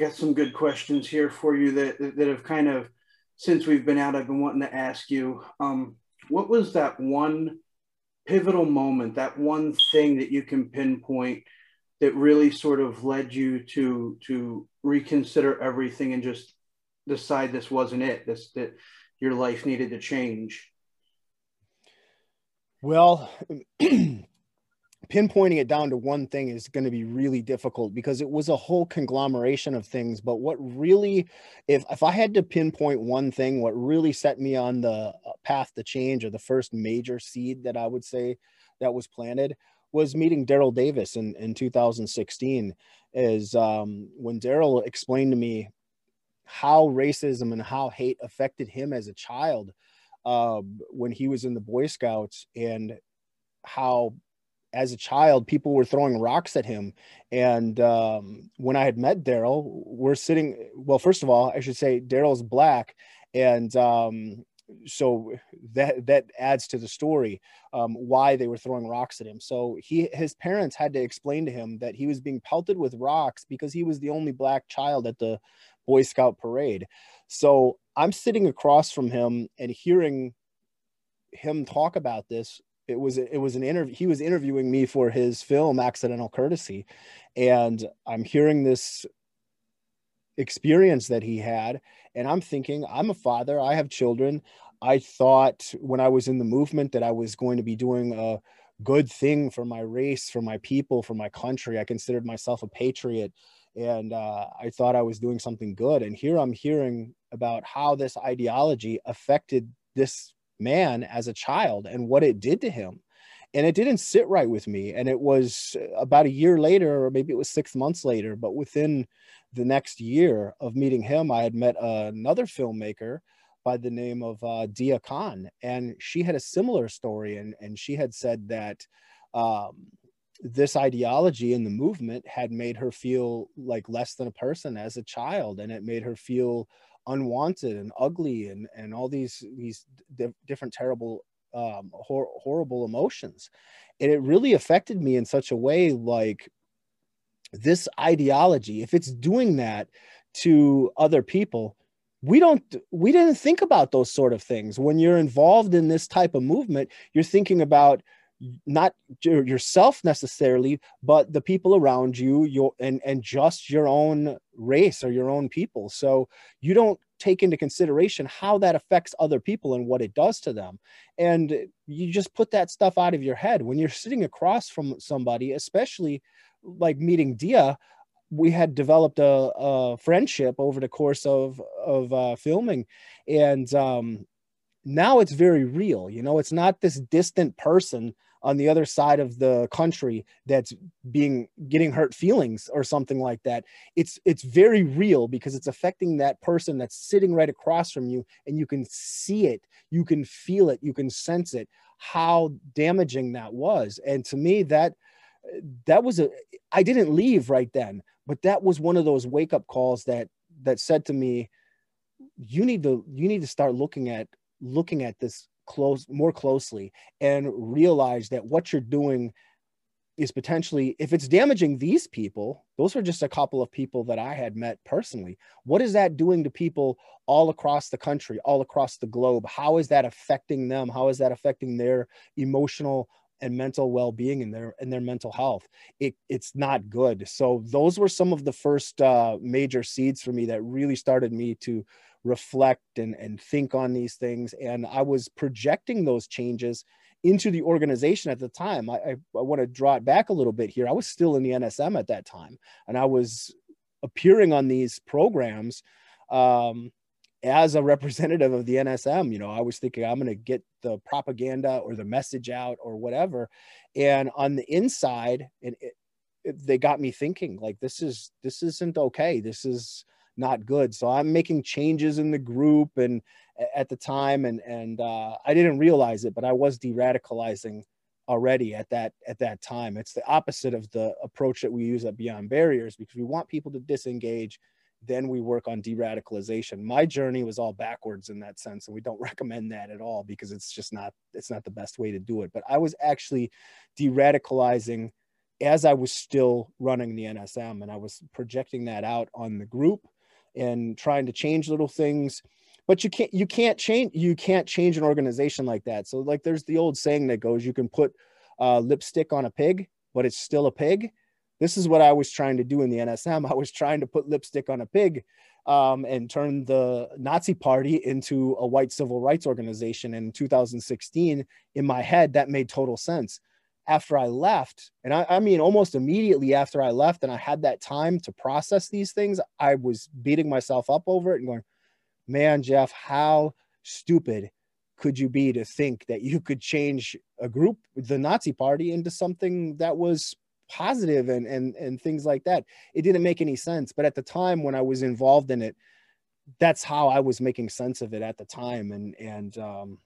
got some good questions here for you that that have kind of since we've been out, I've been wanting to ask you. Um, what was that one pivotal moment, that one thing that you can pinpoint that really sort of led you to to reconsider everything and just decide this wasn't it, this that your life needed to change? Well, pinpointing it down to one thing is going to be really difficult because it was a whole conglomeration of things but what really if if i had to pinpoint one thing what really set me on the uh, path to change or the first major seed that i would say that was planted was meeting daryl davis in in 2016 is um, when daryl explained to me how racism and how hate affected him as a child uh, when he was in the boy scouts and how as a child, people were throwing rocks at him. And um, when I had met Daryl, we're sitting. Well, first of all, I should say Daryl's black, and um, so that that adds to the story um, why they were throwing rocks at him. So he his parents had to explain to him that he was being pelted with rocks because he was the only black child at the Boy Scout parade. So I'm sitting across from him and hearing him talk about this it was it was an interview he was interviewing me for his film accidental courtesy. And i'm hearing this experience that he had and i'm thinking i'm a father i have children. I thought when i was in the movement that i was going to be doing a good thing for my race for my people for my country. I considered myself a patriot and uh, i thought i was doing something good. And here i'm hearing about how this ideology affected this man as a child and what it did to him. And it didn't sit right with me. And it was about a year later or maybe it was six months later but within the next year of meeting him i had met another filmmaker by the name of uh, Deeyah Khan. And she had a similar story. And, and she had said that um, this ideology in the movement had made her feel like less than a person as a child. And it made her feel unwanted and ugly and and all these these di- different terrible um, hor- horrible emotions. And it really affected me in such a way like this ideology if it's doing that to other people we don't we didn't think about those sort of things. When you're involved in this type of movement you're thinking about not yourself necessarily but the people around you your and and just your own race or your own people. So you don't take into consideration how that affects other people and what it does to them. And you just put that stuff out of your head. When you're sitting across from somebody especially like meeting Deeyah we had developed a, a friendship over the course of of uh, filming. And um now it's very real you know it's not this distant person on the other side of the country that's being getting hurt feelings or something like that it's it's very real because it's affecting that person that's sitting right across from you and you can see it you can feel it you can sense it how damaging that was. And to me that that was a i didn't leave right then but that was one of those wake up calls that that said to me you need to you need to start looking at looking at this close more closely and realize that what you're doing is potentially if it's damaging these people those are just a couple of people that i had met personally. What is that doing to people all across the country all across the globe? How is that affecting them? How is that affecting their emotional and mental well-being and their and their mental health? It, it's not good. So those were some of the first uh, major seeds for me that really started me to reflect and, and think on these things. And I was projecting those changes into the organization at the time. I, I, I want to draw it back a little bit here. I was still in the NSM at that time, and I was appearing on these programs um, as a representative of the NSM. You know, I was thinking I'm going to get the propaganda or the message out or whatever. And on the inside, and it, it, they got me thinking like this is this isn't okay. This is not good. So I'm making changes in the group and at the time, and and uh, I didn't realize it, but I was de-radicalizing already at that at that time. It's the opposite of the approach that we use at Beyond Barriers because we want people to disengage. Then we work on de-radicalization. My journey was all backwards in that sense, and we don't recommend that at all because it's just not it's not the best way to do it. But I was actually de-radicalizing as I was still running the NSM and I was projecting that out on the group and trying to change little things but you can't you can't change you can't change an organization like that. So like there's the old saying that goes you can put uh, lipstick on a pig but it's still a pig. This is what i was trying to do in the nsm i was trying to put lipstick on a pig um, and turn the nazi party into a white civil rights organization in 2016 in my head that made total sense after I left, and I, I, mean almost immediately after I left, and I had that time to process these things, I was beating myself up over it and going, man, Jeff, how stupid could you be to think that you could change a group, the Nazi party, into something that was positive and and and things like that? It didn't make any sense. But at the time when I was involved in it, that's how I was making sense of it at the time. And and um,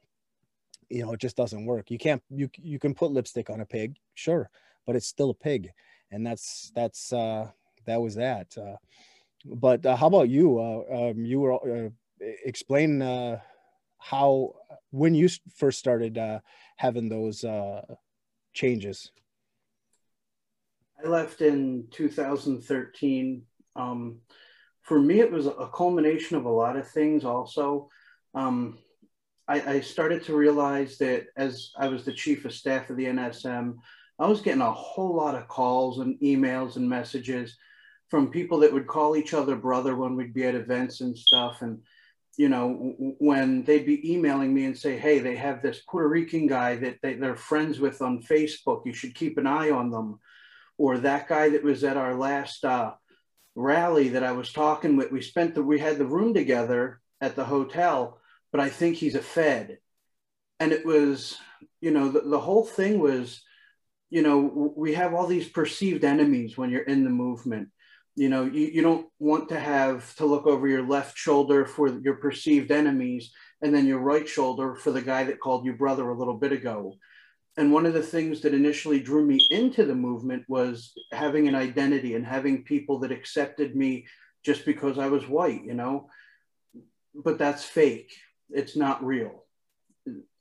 you know it just doesn't work. You can't you you can put lipstick on a pig sure but it's still a pig. And that's that's uh that was that uh but uh, how about you? Uh um, you were uh, explain uh how when you first started uh having those uh changes. I left in 2013 um for me it was a culmination of a lot of things also. Um I, I started to realize that as I was the chief of staff of the NSM, I was getting a whole lot of calls and emails and messages from people that would call each other brother when we'd be at events and stuff. And, you know, when they'd be emailing me and say, hey, they have this Puerto Rican guy that they, they're friends with on Facebook, you should keep an eye on them. Or that guy that was at our last uh, rally that I was talking with, we spent the, we had the room together at the hotel but I think he's a Fed. And it was, you know, the, the whole thing was, you know, we have all these perceived enemies when you're in the movement. You know, you, you don't want to have to look over your left shoulder for your perceived enemies and then your right shoulder for the guy that called you brother a little bit ago. And one of the things that initially drew me into the movement was having an identity and having people that accepted me just because I was white, you know. But that's fake it's not real.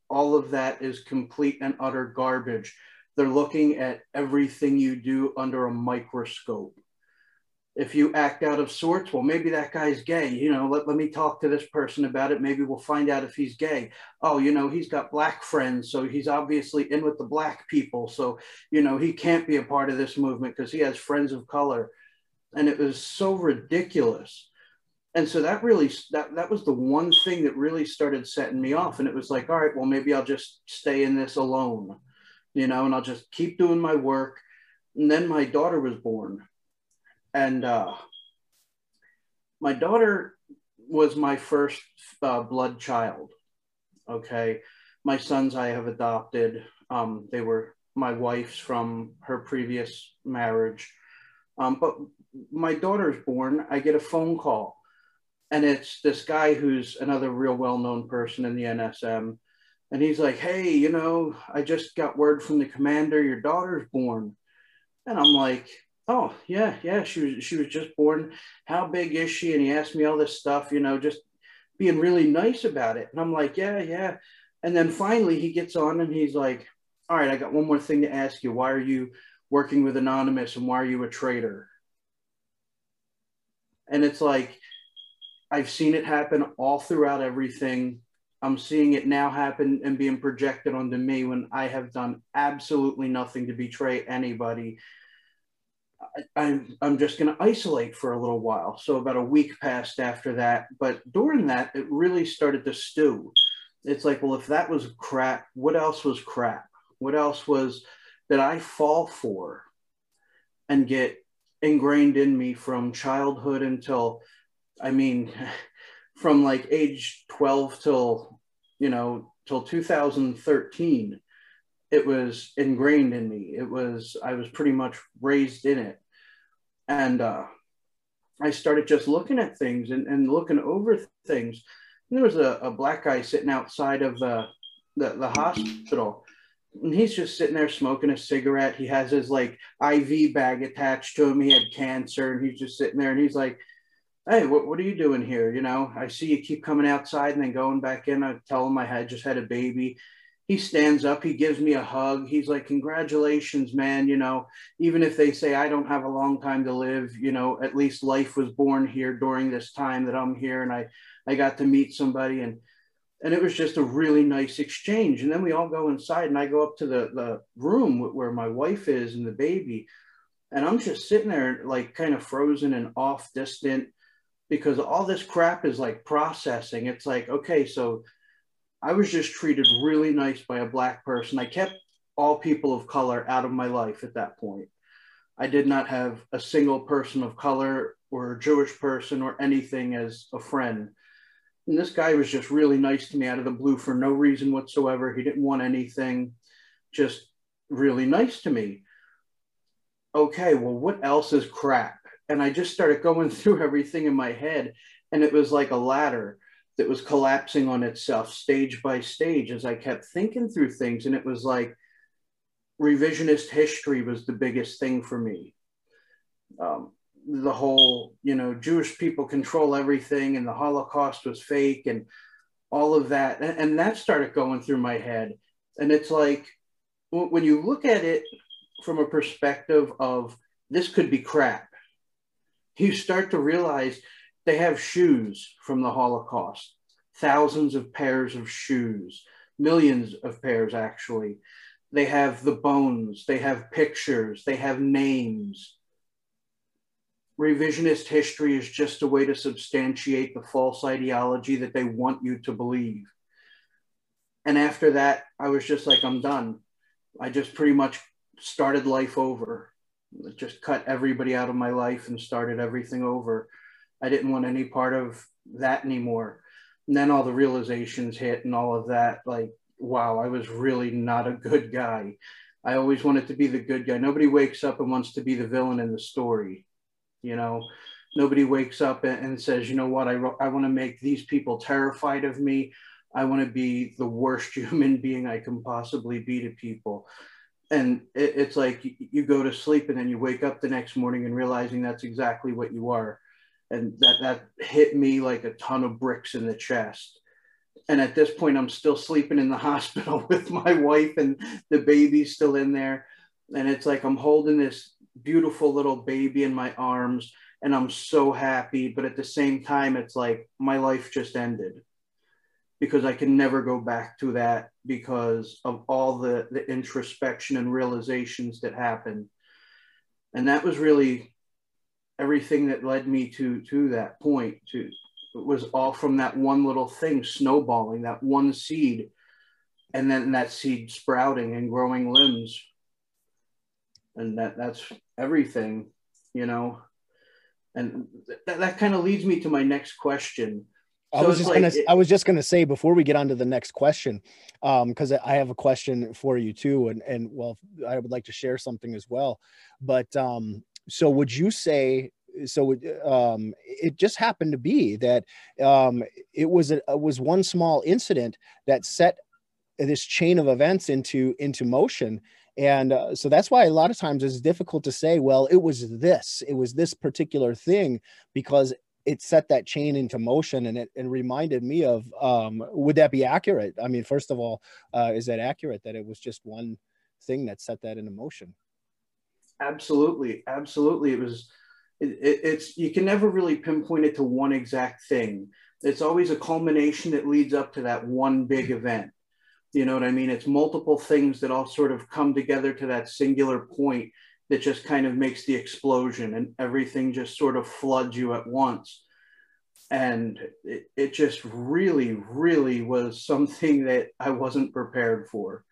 All of that is complete and utter garbage. They're looking at everything you do under a microscope. If you act out of sorts, well, maybe that guy's gay. You know, let, let me talk to this person about it. Maybe we'll find out if he's gay. Oh, you know, he's got black friends. So he's obviously in with the black people. So, you know, he can't be a part of this movement because he has friends of color. And it was so ridiculous and so that really that that was the one thing that really started setting me off. And it was like all right well maybe i'll just stay in this alone you know and i'll just keep doing my work. And then my daughter was born. And uh, my daughter was my first uh, blood child okay? My sons i have adopted um, they were my wife's from her previous marriage. Um, but my daughter's born i get a phone call and it's this guy who's another real well-known person in the NSM, and he's like, "Hey, you know, I just got word from the commander, your daughter's born," and I'm like, "Oh yeah, yeah, she was she was just born. How big is she?" And he asked me all this stuff, you know, just being really nice about it, and I'm like, "Yeah, yeah," and then finally he gets on and he's like, "All right, I got one more thing to ask you. Why are you working with Anonymous, and why are you a traitor?" And it's like I've seen it happen all throughout everything. I'm seeing it now happen and being projected onto me when I have done absolutely nothing to betray anybody. I, I'm, I'm just going to isolate for a little while. So, about a week passed after that. But during that, it really started to stew. It's like, well, if that was crap, what else was crap? What else was that I fall for and get ingrained in me from childhood until I mean, from like age 12 till, you know, till 2013, it was ingrained in me. It was, I was pretty much raised in it. And uh, I started just looking at things and, and looking over things. And there was a, a black guy sitting outside of the, the, the hospital and he's just sitting there smoking a cigarette. He has his like IV bag attached to him. He had cancer and he's just sitting there and he's like, hey, what, what are you doing here? You know, I see you keep coming outside and then going back in. I tell him I had just had a baby. he stands up, he gives me a hug. He's like, Congratulations, man. You know, even if they say I don't have a long time to live, you know, at least life was born here during this time that I'm here. And I, I got to meet somebody and, and it was just a really nice exchange. And then we all go inside and I go up to the, the room where my wife is and the baby. And I'm just sitting there like kind of frozen and off distant because all this crap is like processing. It's like, okay, so I was just treated really nice by a black person. I kept all people of color out of my life at that point. I did not have a single person of color or a Jewish person or anything as a friend. And this guy was just really nice to me out of the blue for no reason whatsoever. He didn't want anything, just really nice to me. Okay, well, what else is crap? And I just started going through everything in my head, and it was like a ladder that was collapsing on itself stage by stage as I kept thinking through things. And it was like revisionist history was the biggest thing for me. Um, the whole, you know, Jewish people control everything and the Holocaust was fake and all of that. And, and that started going through my head. And it's like, when you look at it from a perspective of this could be crap, you start to realize they have shoes from the Holocaust, thousands of pairs of shoes, millions of pairs actually. They have the bones, they have pictures, they have names. Revisionist history is just a way to substantiate the false ideology that they want you to believe. And after that, I was just like, I'm done. I just pretty much started life over. Just cut everybody out of my life and started everything over I didn't want any part of that anymore. And then all the realizations hit and all of that. Like, wow, I was really not a good guy. I always wanted to be the good guy. Nobody wakes up and wants to be the villain in the story. You know, nobody wakes up and, says, you know what, I, I want to make these people terrified of me. I want to be the worst human being I can possibly be to people. And it, it's like you, you go to sleep and then you wake up the next morning and realizing that's exactly what you are. And that that hit me like a ton of bricks in the chest. And at this point i'm still sleeping in the hospital with my wife and the baby's still in there. And it's like i'm holding this beautiful little baby in my arms and i'm so happy. But at the same time it's like my life just ended because i can never go back to that because of all the the introspection and realizations that happened. And that was really everything that led me to to that point to it was all from that one little thing snowballing that one seed and then that seed sprouting and growing limbs. And that that's everything you know? And th- that kind of leads me to my next question so I was just like, gonna. It, I was just gonna say before we get on to the next question, because um, I have a question for you too, and and well, I would like to share something as well. But um, so would you say so um, it just happened to be that um, it was a, it was one small incident that set this chain of events into into motion and uh, so that's why a lot of times it's difficult to say well it was this it was this particular thing because it set that chain into motion and it and reminded me of um, would that be accurate? I mean first of all uh, is that accurate that it was just one thing that set that into motion? Absolutely absolutely. It was it, it, it's you can never really pinpoint it to one exact thing. It's always a culmination that leads up to that one big event. You know what i mean? It's multiple things that all sort of come together to that singular point that just kind of makes the explosion and everything just sort of floods you at once. And it, it just really really was something that i wasn't prepared for.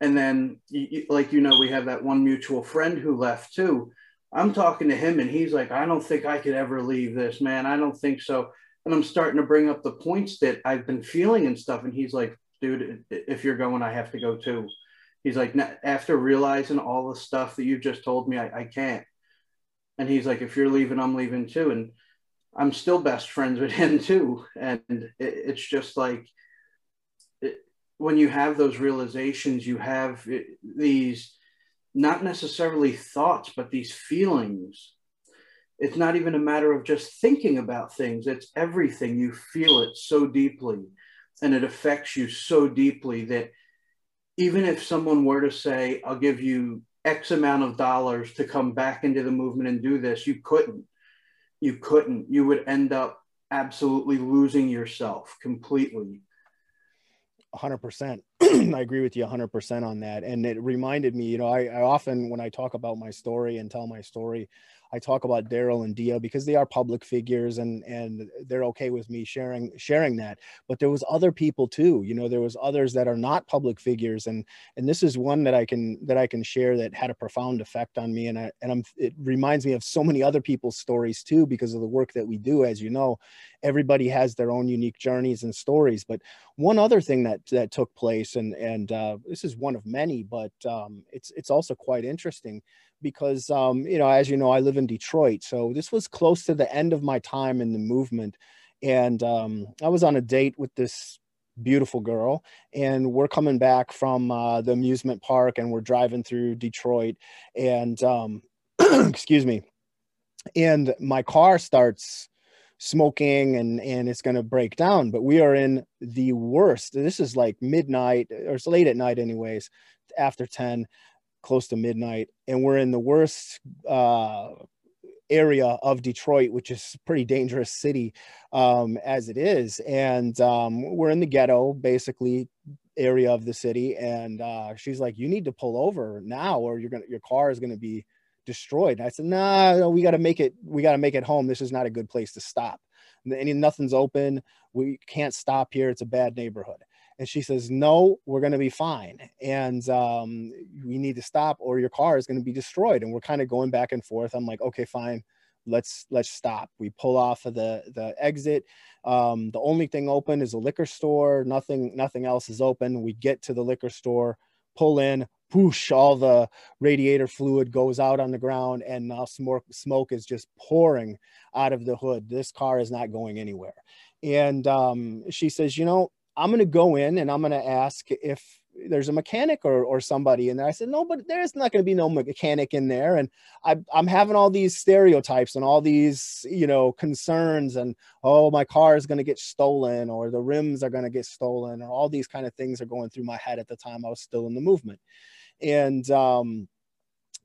And then like you know we have that one mutual friend who left too. I'm talking to him and he's like i don't think i could ever leave this man. I don't think so. And i'm starting to bring up the points that i've been feeling and stuff. And he's like dude if you're going i have to go too he's like after realizing all the stuff that you've just told me I, I can't and he's like if you're leaving i'm leaving too and i'm still best friends with him too and it, it's just like when you have those realizations, you have eh, these not necessarily thoughts, but these feelings. It's not even a matter of just thinking about things, it's everything. You feel it so deeply. and it affects you so deeply that even if someone were to say, I'll give you X amount of dollars to come back into the movement and do this, you couldn't. You couldn't. You would end up absolutely losing yourself completely. 100%. I agree with you 100% on that. And it reminded me, you know, I, I often, when I talk about my story and tell my story, I talk about Daryl and Deeyah because they are public figures and and they're okay with me sharing sharing that. But there was other people too. You know, there was others that are not public figures, and and this is one that I can that I can share that had a profound effect on me. And I and I'm it reminds me of so many other people's stories too because of the work that we do. As you know, everybody has their own unique journeys and stories. But one other thing that that took place, and and uh, this is one of many, but um, it's it's also quite interesting because um, you know, as you know, I live in Detroit, so this was close to the end of my time in the movement, and um, I was on a date with this beautiful girl, and we're coming back from uh, the amusement park, and we're driving through Detroit, and um, excuse me, and my car starts smoking and and it's going to break down but we are in the worst this is like midnight or it's late at night anyways after 10 close to midnight, and we're in the worst uh, area of Detroit, which is a pretty dangerous city um, as it is. And um, we're in the ghetto, basically area of the city. And uh, she's like, "You need to pull over now, or you're gonna your car is gonna be destroyed." And I said, "Nah, no, we got to make it. We got to make it home. This is not a good place to stop. And nothing's open. We can't stop here. It's a bad neighborhood." And she says, No, we're going to be fine. And um, we need to stop or your car is going to be destroyed. And we're kind of going back and forth. I'm like, Okay, fine. Let's let's stop. We pull off of the the exit. Um, the only thing open is a liquor store. Nothing nothing else is open. We get to the liquor store, pull in, whoosh, all the radiator fluid goes out on the ground, and now smoke smoke is just pouring out of the hood. This car is not going anywhere. And um, she says, you know, I'm going to go in and I'm going to ask if there's a mechanic or, or somebody in there. I said, no, but there's not going to be no mechanic in there. And I, I'm having all these stereotypes and all these, you know, concerns and, oh, my car is going to get stolen or the rims are going to get stolen or all these kind of things are going through my head at the time I was still in the movement. And, um,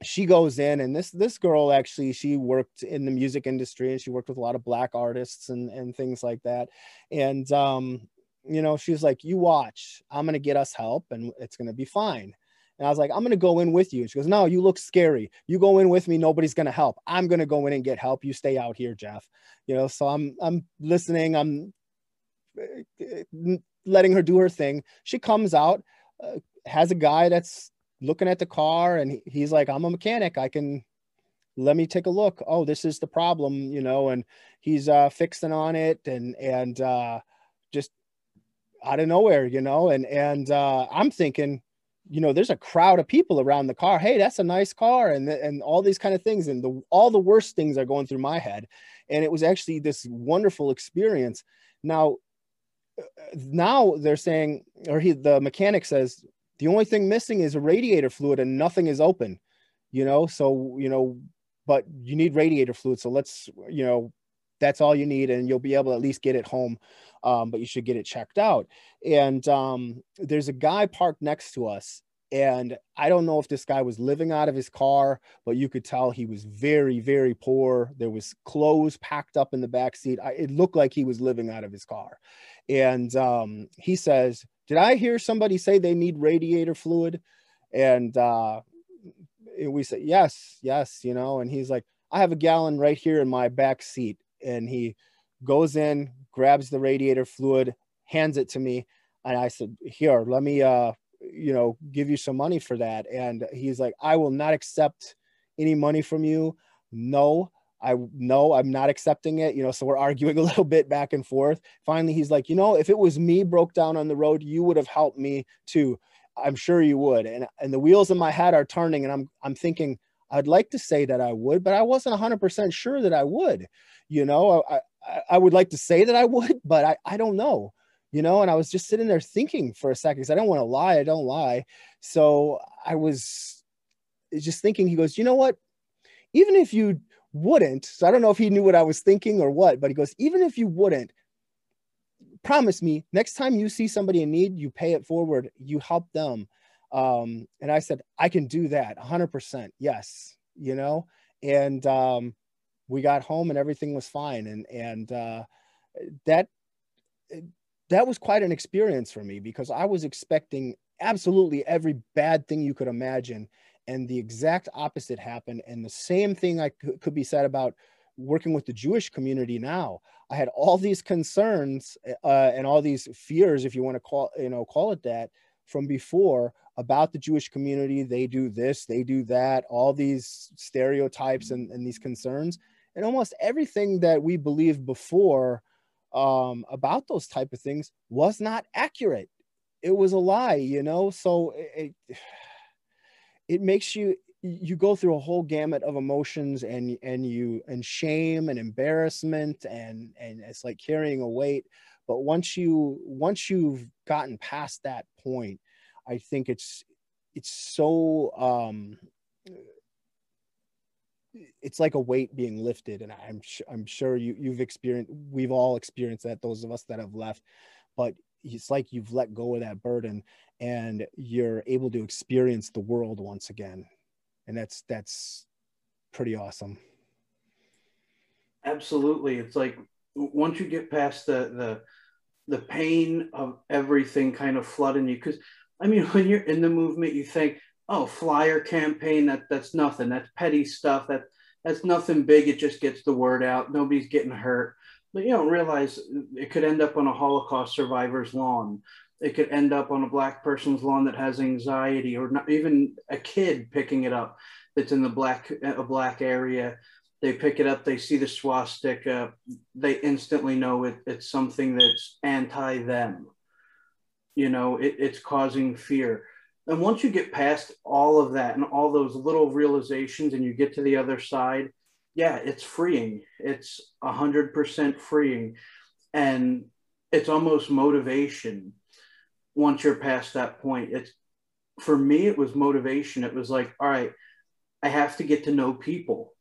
she goes in and this this girl actually she worked in the music industry and she worked with a lot of black artists and and things like that and um you know, she was like, You watch, I'm going to get us help and it's going to be fine. And I was like, I'm going to go in with you. And she goes, No, you look scary. You go in with me. Nobody's going to help. I'm going to go in and get help. You stay out here, Jeff. You know, so I'm, I'm listening. I'm uh, letting her do her thing. She comes out, uh, has a guy that's looking at the car and he's like, I'm a mechanic. I can, let me take a look. Oh, this is the problem, you know, and he's uh, fixing on it and, and, uh, just out of nowhere, you know, and and uh, I'm thinking, you know, there's a crowd of people around the car. Hey, that's a nice car, and and all these kind of things, and the all the worst things are going through my head, and it was actually this wonderful experience. Now, uh, now they're saying, or he, the mechanic says, the only thing missing is a radiator fluid, and nothing is open, you know. So you know, but you need radiator fluid, so let's you know that's all you need and you'll be able to at least get it home um, but you should get it checked out. And um, there's a guy parked next to us and i don't know if this guy was living out of his car but you could tell he was very very poor. There was clothes packed up in the back seat. I, it looked like he was living out of his car. And um, he says did i hear somebody say they need radiator fluid and uh, we said yes yes you know and he's like i have a gallon right here in my back seat and he goes in, grabs the radiator fluid, hands it to me, and I said, "Here, let me, uh, you know, give you some money for that." And he's like, "I will not accept any money from you. No." I no, I'm not accepting it. You know, so we're arguing a little bit back and forth. Finally, he's like, you know, if it was me broke down on the road, you would have helped me too. I'm sure you would. And and the wheels in my head are turning, and I'm I'm thinking, I'd like to say that I would, but I wasn't 100% sure that I would. You know, I, I, I would like to say that I would, but I, I don't know, you know, and I was just sitting there thinking for a second because I don't want to lie. I don't lie. So I was just thinking, he goes, you know what? Even if you wouldn't, so I don't know if he knew what I was thinking or what, but he goes, even if you wouldn't, promise me next time you see somebody in need, you pay it forward, you help them. Um, and I said, I can do that 100%. Yes. You know, and um, we got home and everything was fine. And, and uh, that, that was quite an experience for me because I was expecting absolutely every bad thing you could imagine. And the exact opposite happened. And the same thing I could, be said about working with the Jewish community now. I had all these concerns uh, and all these fears, if you want to call, you know, call it that, from before about the Jewish community. They do this, they do that, all these stereotypes and, and these concerns. And almost everything that we believed before um, about those type of things was not accurate. It was a lie, you know. So it, it makes you you go through a whole gamut of emotions and and you and shame and embarrassment and and it's like carrying a weight. But once you once you've gotten past that point i think it's it's so um it's like a weight being lifted. And i'm i'm sure you you've experienced we've all experienced that those of us that have left. But it's like you've let go of that burden and you're able to experience the world once again. And that's that's pretty awesome. Absolutely. It's like once you get past the the the pain of everything kind of flooding you because i mean when you're in the movement you think oh flyer campaign that that's nothing. That's petty stuff. That that's nothing big. It just gets the word out. Nobody's getting hurt but you don't realize it could end up on a holocaust survivor's lawn. It could end up on a black person's lawn that has anxiety or not even a kid picking it up that's in the black a black area. They pick it up they see the swastika they instantly know it, it's something that's anti them. You know it, it's causing fear. And once you get past all of that and all those little realizations and you get to the other side yeah it's freeing. It's 100% freeing. And it's almost motivation once you're past that point. It's for me it was motivation. It was like all right i have to get to know people.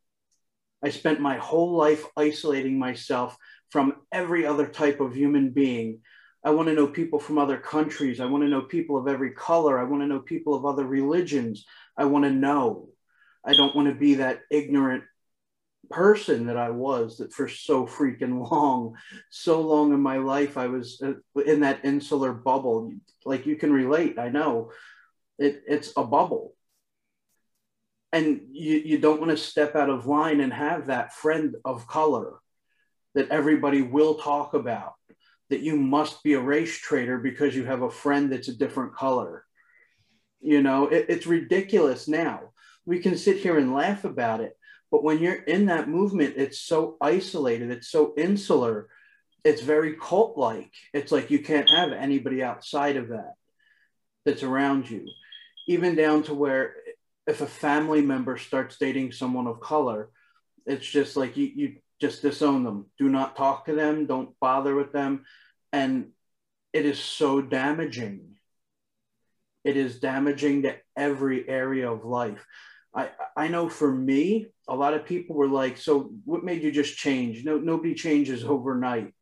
I spent my whole life isolating myself from every other type of human being. I want to know people from other countries. I want to know people of every color. I want to know people of other religions. I want to know. I don't want to be that ignorant person that I was that for so freaking long, so long in my life, I was uh, in that insular bubble. Like you can relate, I know it, it's a bubble. And you, you don't want to step out of line and have that friend of color that everybody will talk about, that you must be a race traitor because you have a friend that's a different color. You know, it, it's ridiculous now. We can sit here and laugh about it but when you're in that movement, it's so isolated, it's so insular, it's very cult like. It's like you can't have anybody outside of that that's around you. Even down to where if a family member starts dating someone of color, it's just like you, you just disown them. Do not talk to them, don't bother with them. And it is so damaging. It is damaging to every area of life. I, I know for me, a lot of people were like, so what made you just change? No, nobody changes overnight.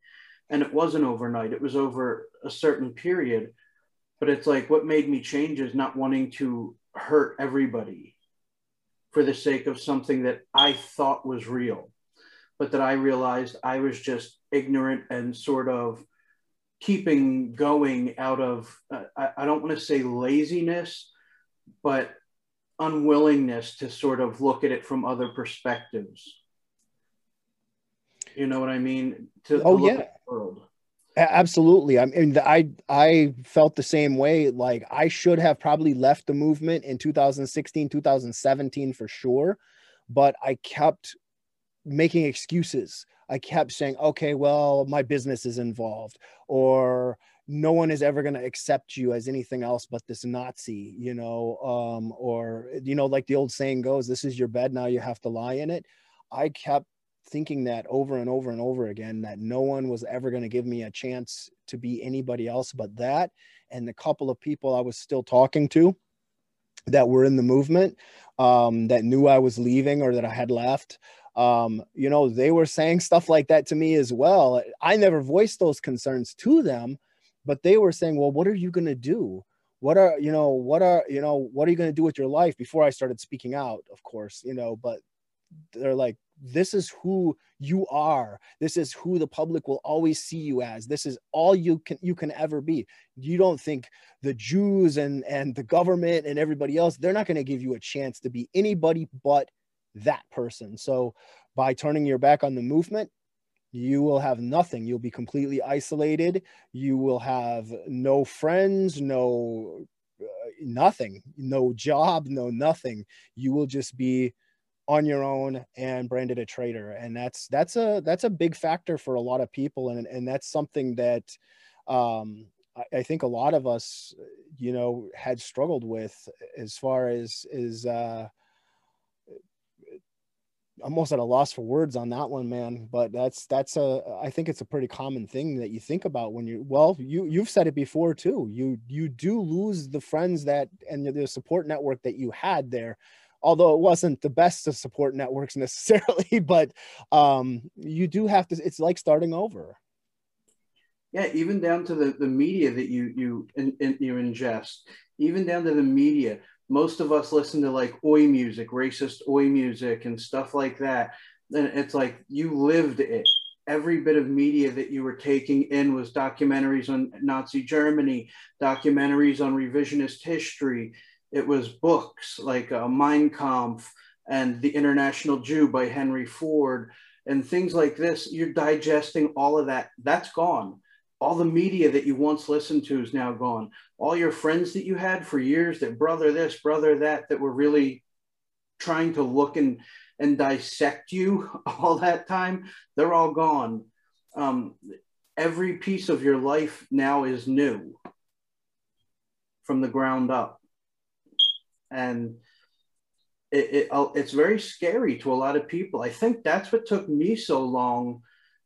And it wasn't overnight, it was over a certain period. But it's like, what made me change is not wanting to hurt everybody for the sake of something that I thought was real, but that I realized I was just ignorant and sort of keeping going out of, uh, I, I don't want to say laziness, but unwillingness to sort of look at it from other perspectives. You know what I mean? To, oh yeah. world. Absolutely. I mean, I I felt the same way. Like I should have probably left the movement in 2016, 2017 for sure, but I kept making excuses. I kept saying, "Okay, well, my business is involved," or no one is ever going to accept you as anything else but this Nazi, you know, um, or, you know, like the old saying goes, this is your bed, now you have to lie in it. I kept thinking that over and over and over again that no one was ever going to give me a chance to be anybody else but that. And the couple of people I was still talking to that were in the movement um, that knew I was leaving or that I had left, um, you know, they were saying stuff like that to me as well. I never voiced those concerns to them, but they were saying, well, what are you going to do? What are, you know, what are, you know, what are you going to do with your life before I started speaking out, of course, you know, but they're like, this is who you are. This is who the public will always see you as. This is all you can you can ever be. You don't think the jews and and the government and everybody else they're not going to give you a chance to be anybody but that person. So by turning your back on the movement you will have nothing. You'll be completely isolated. You will have no friends no uh, nothing no job no nothing. You will just be on your own and branded a traitor. And that's that's a that's a big factor for a lot of people. And and that's something that um I, I think a lot of us you know had struggled with as far as is uh almost at a loss for words on that one man but that's that's a i think it's a pretty common thing that you think about when you well you you've said it before too you you do lose the friends that and the support network that you had there although it wasn't the best of support networks necessarily, but um, you do have to, it's like starting over. Yeah, even down to the, the media that you you in, in, you ingest, even down to the media. Most of us listen to like oi music, racist oi music, and stuff like that. And it's like you lived it. Every bit of media that you were taking in was documentaries on Nazi Germany, documentaries on revisionist history, it was books like uh, Mein Kampf and The International Jew by Henry Ford and things like this. You're digesting all of that. That's gone. All the media that you once listened to is now gone. All your friends that you had for years that brother this, brother that, that were really trying to look and, and dissect you all that time, they're all gone. Um, every piece of your life now is new from the ground up and it, it, it's very scary to a lot of people. I think that's what took me so long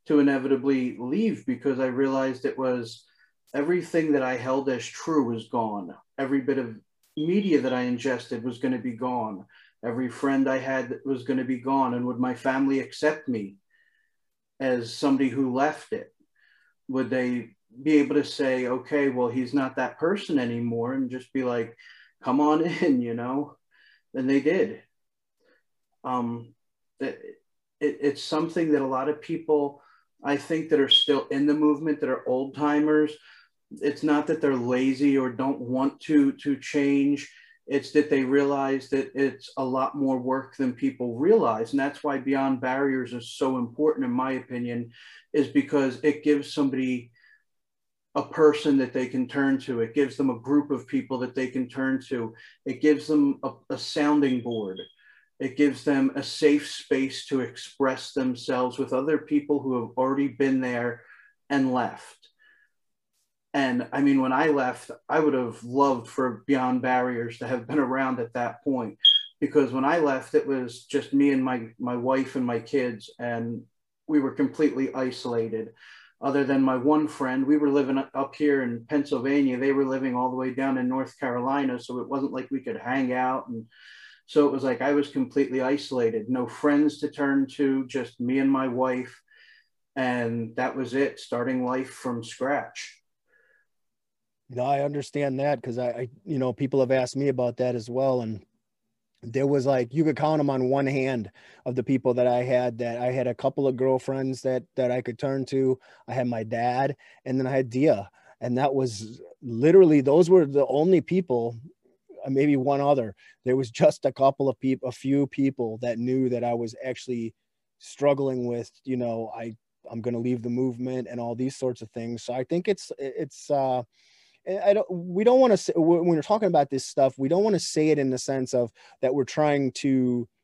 to inevitably leave because I realized it was everything that I held as true was gone. Every bit of media that I ingested was going to be gone. Every friend I had was going to be gone. And would my family accept me as somebody who left it? Would they be able to say, okay, well, he's not that person anymore, and just be like, come on in, you know? And they did. Um, it, it, it's something that a lot of people, I think, that are still in the movement, that are old timers, it's not that they're lazy or don't want to to change it's that they realize that it's a lot more work than people realize and that's why beyond barriers is so important in my opinion is because it gives somebody a person that they can turn to. It gives them a group of people that they can turn to. It gives them a, a, sounding board. It gives them a safe space to express themselves with other people who have already been there and left. And I mean, when I left, I would have loved for Beyond Barriers to have been around at that point because when I left, it was just me and my, my wife and my kids, and we were completely isolated other than my one friend. We were living up here in Pennsylvania. They were living all the way down in North Carolina. So it wasn't like we could hang out. And so it was like I was completely isolated, no friends to turn to, just me and my wife. And that was it, starting life from scratch. No, I understand that because I, I, you know, people have asked me about that as well. And there was like you could count them on one hand of the people that I had that I had a couple of girlfriends that that I could turn to. I had my dad and then I had Deeyah and that was literally those were the only people maybe one other. There was just a couple of people a few people that knew that I was actually struggling with, you know, I I'm going to leave the movement and all these sorts of things. So I think it's it's uh I don't, we don't want to say, when we're talking about this stuff, we don't want to say it in the sense of that we're trying to uh,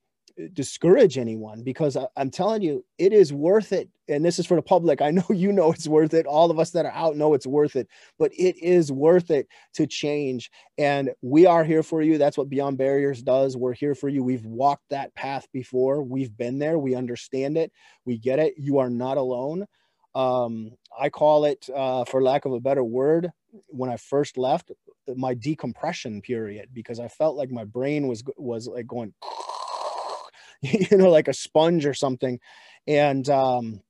discourage anyone because I, am telling you, it is worth it. And this is for the public. I know you know it's worth it. All of us that are out know it's worth it, but it is worth it to change. And we are here for you. That's what Beyond Barriers does. We're here for you. We've walked that path before. We've been there. We understand it. We get it. You are not alone. Um, I call it, uh, for lack of a better word, when I first left, my decompression period because I felt like my brain was was like going, you know, like a sponge or something. And um,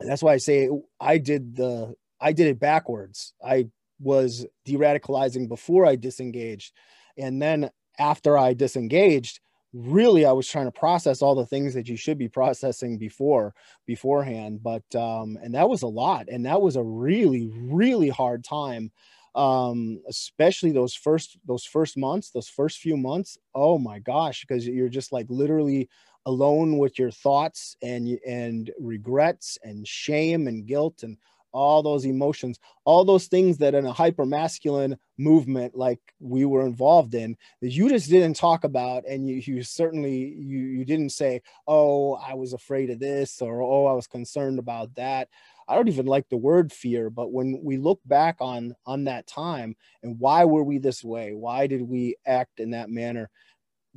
that's why I say I did the I did it backwards. I was de-radicalizing before I disengaged. And then after I disengaged, really I was trying to process all the things that you should be processing before beforehand. But um, and that was a lot. And that was a really, really hard time. Um, especially those first those first months, those first few months. Oh my gosh, because you're just like literally alone with your thoughts and and regrets and shame and guilt and all those emotions, all those things that in a hyper masculine movement like we were involved in that you just didn't talk about and you, you certainly you, you didn't say oh i was afraid of this or oh i was concerned about that i don't even like the word fear but when we look back on on that time and why were we this way? Why did we act in that manner?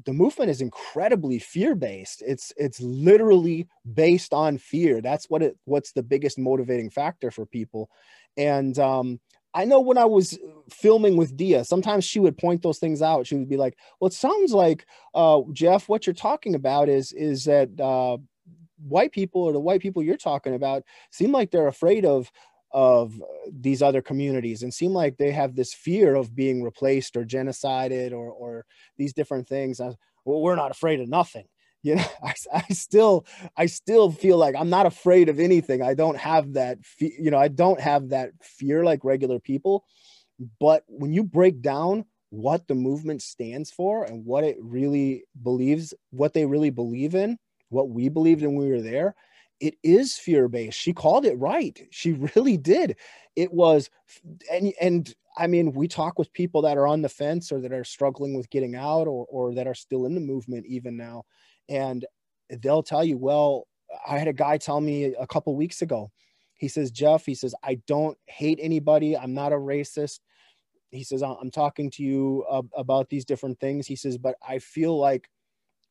The movement is incredibly fear based it's it's literally based on fear. That's what it what's the biggest motivating factor for people. And um I know when I was filming with Deeyah, sometimes she would point those things out. She would be like, "Well, it sounds like uh, Jeff, what you're talking about is is that uh, white people or the white people you're talking about seem like they're afraid of of these other communities and seem like they have this fear of being replaced or genocided or, or these different things. I, well, we're not afraid of nothing. You know, I, I still, I still feel like I'm not afraid of anything. I don't have that, fe- you know, I don't have that fear like regular people. But when you break down what the movement stands for and what it really believes, what they really believe in, what we believed when we were there, it is fear based. She called it right. She really did. It was, and and I mean, we talk with people that are on the fence or that are struggling with getting out or or that are still in the movement even now, and they'll tell you, well, I had a guy tell me a couple weeks ago. He says, Jeff, he says, I don't hate anybody. I'm not a racist. He says, I'm talking to you about these different things. He says, but I feel like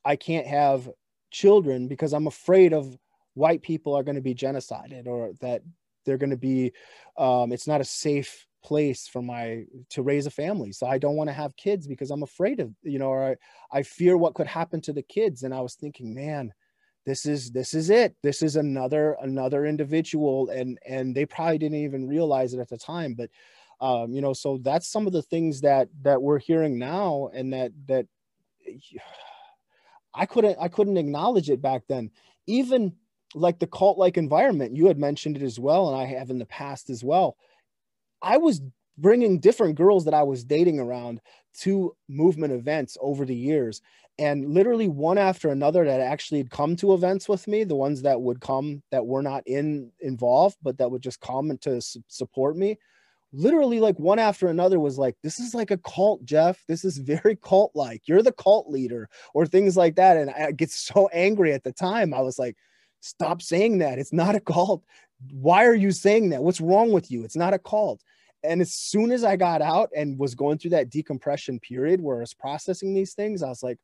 I can't have children because I'm afraid of white people are going to be genocided or that they're going to be um, it's not a safe place for my to raise a family. So i don't want to have kids because i'm afraid of you know or I, I fear what could happen to the kids. And i was thinking man this is this is it. This is another another individual. And and they probably didn't even realize it at the time. But um you know so that's some of the things that that we're hearing now and that that i couldn't i couldn't acknowledge it back then. Even like the cult like environment you had mentioned it as well and i have in the past as well. I was bringing different girls that i was dating around to movement events over the years. And literally one after another that actually had come to events with me the ones that would come that were not in involved but that would just come to support me literally like one after another was like this is like a cult jeff this is very cult like you're the cult leader or things like that and i get so angry at the time i was like Stop saying that. It's not a cult. Why are you saying that? What's wrong with you? It's not a cult. And as soon as I got out and was going through that decompression period where I was processing these things, I was like,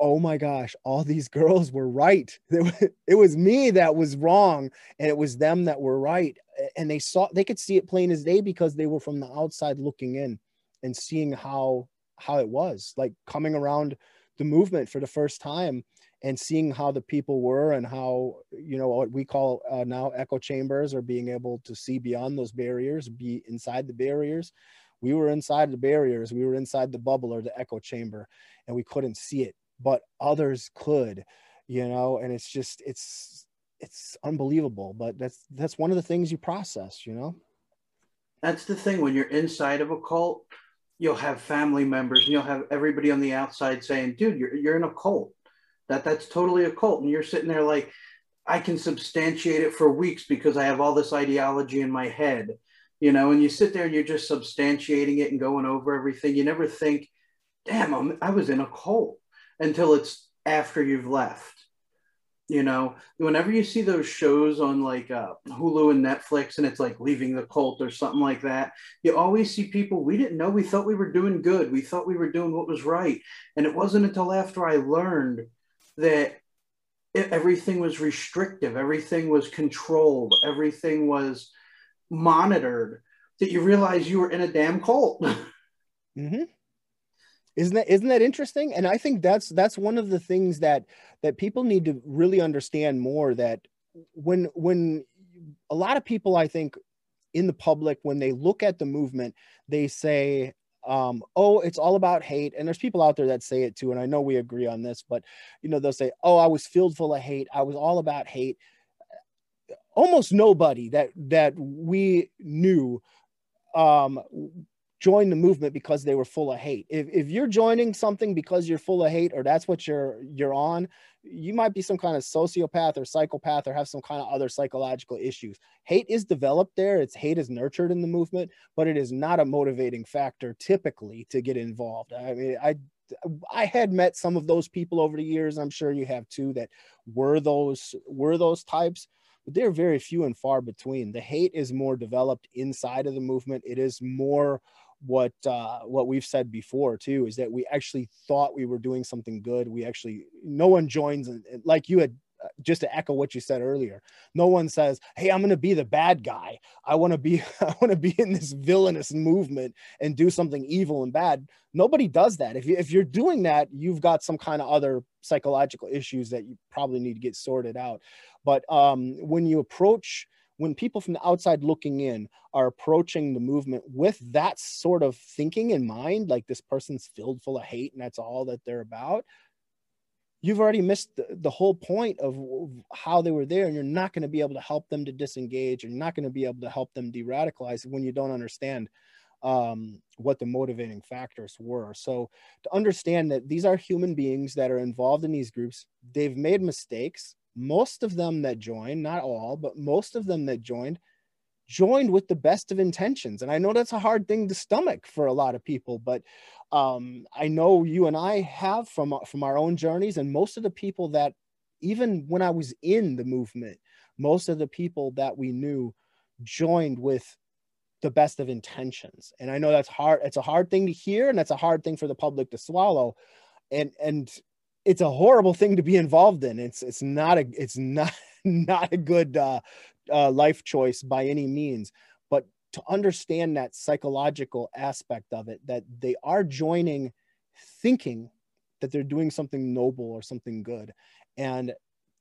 oh my gosh, all these girls were right. It was me that was wrong, and it was them that were right. And they saw they could see it plain as day because they were from the outside looking in and seeing how how it was like coming around the movement for the first time and seeing how the people were and how you know what we call uh, now echo chambers or being able to see beyond those barriers be inside the barriers we were inside the barriers we were inside the bubble or the echo chamber and we couldn't see it but others could you know and it's just it's it's unbelievable but that's that's one of the things you process you know? That's the thing when you're inside of a cult you'll have family members and you'll have everybody on the outside saying dude you're, you're in a cult. That that's totally a cult and you're sitting there like i can substantiate it for weeks because i have all this ideology in my head you know and you sit there and you're just substantiating it and going over everything. You never think damn I'm, i was in a cult until it's after you've left you know whenever you see those shows on like uh, hulu and netflix and it's like leaving the cult or something like that you always see people we didn't know we thought we were doing good we thought we were doing what was right and it wasn't until after i learned that everything was restrictive, everything was controlled, everything was monitored, that you realize you were in a damn cult. mm-hmm. Isn't that isn't that interesting? And i think that's that's one of the things that that people need to really understand more that when when a lot of people i think in the public when they look at the movement they say um, oh it's all about hate. And there's people out there that say it too and i know we agree on this but you know they'll say oh i was filled full of hate. I was all about hate. Almost nobody that that we knew um, join the movement because they were full of hate. If, if you're joining something because you're full of hate or that's what you're you're on, you might be some kind of sociopath or psychopath or have some kind of other psychological issues. Hate is developed there. It's hate is nurtured in the movement, but it is not a motivating factor typically to get involved. I mean, I I had met some of those people over the years. I'm sure you have too that were those were those types but they're very few and far between. The hate is more developed inside of the movement. It is more what uh, what we've said before too is that we actually thought we were doing something good. We actually no one joins like you had uh, just to echo what you said earlier no one says hey i'm going to be the bad guy. I want to be i want to be in this villainous movement and do something evil and bad. Nobody does that. If, you, if you're doing that you've got some kind of other psychological issues that you probably need to get sorted out. But um, when you approach when people from the outside looking in are approaching the movement with that sort of thinking in mind, like this person's filled full of hate and that's all that they're about, you've already missed the, the whole point of how they were there. And you're not going to be able to help them to disengage. You're not going to be able to help them de radicalize when you don't understand um, what the motivating factors were. So to understand that these are human beings that are involved in these groups, they've made mistakes most of them that joined, not all, but most of them that joined, joined with the best of intentions. And I know that's a hard thing to stomach for a lot of people, but um, I know you and I have from from our own journeys, and most of the people that even when I was in the movement, most of the people that we knew joined with the best of intentions. And I know that's hard. It's a hard thing to hear, and that's a hard thing for the public to swallow. And and it's a horrible thing to be involved in. It's it's not a it's not not a good uh, uh, life choice by any means. But to understand that psychological aspect of it, that they are joining, thinking that they're doing something noble or something good, and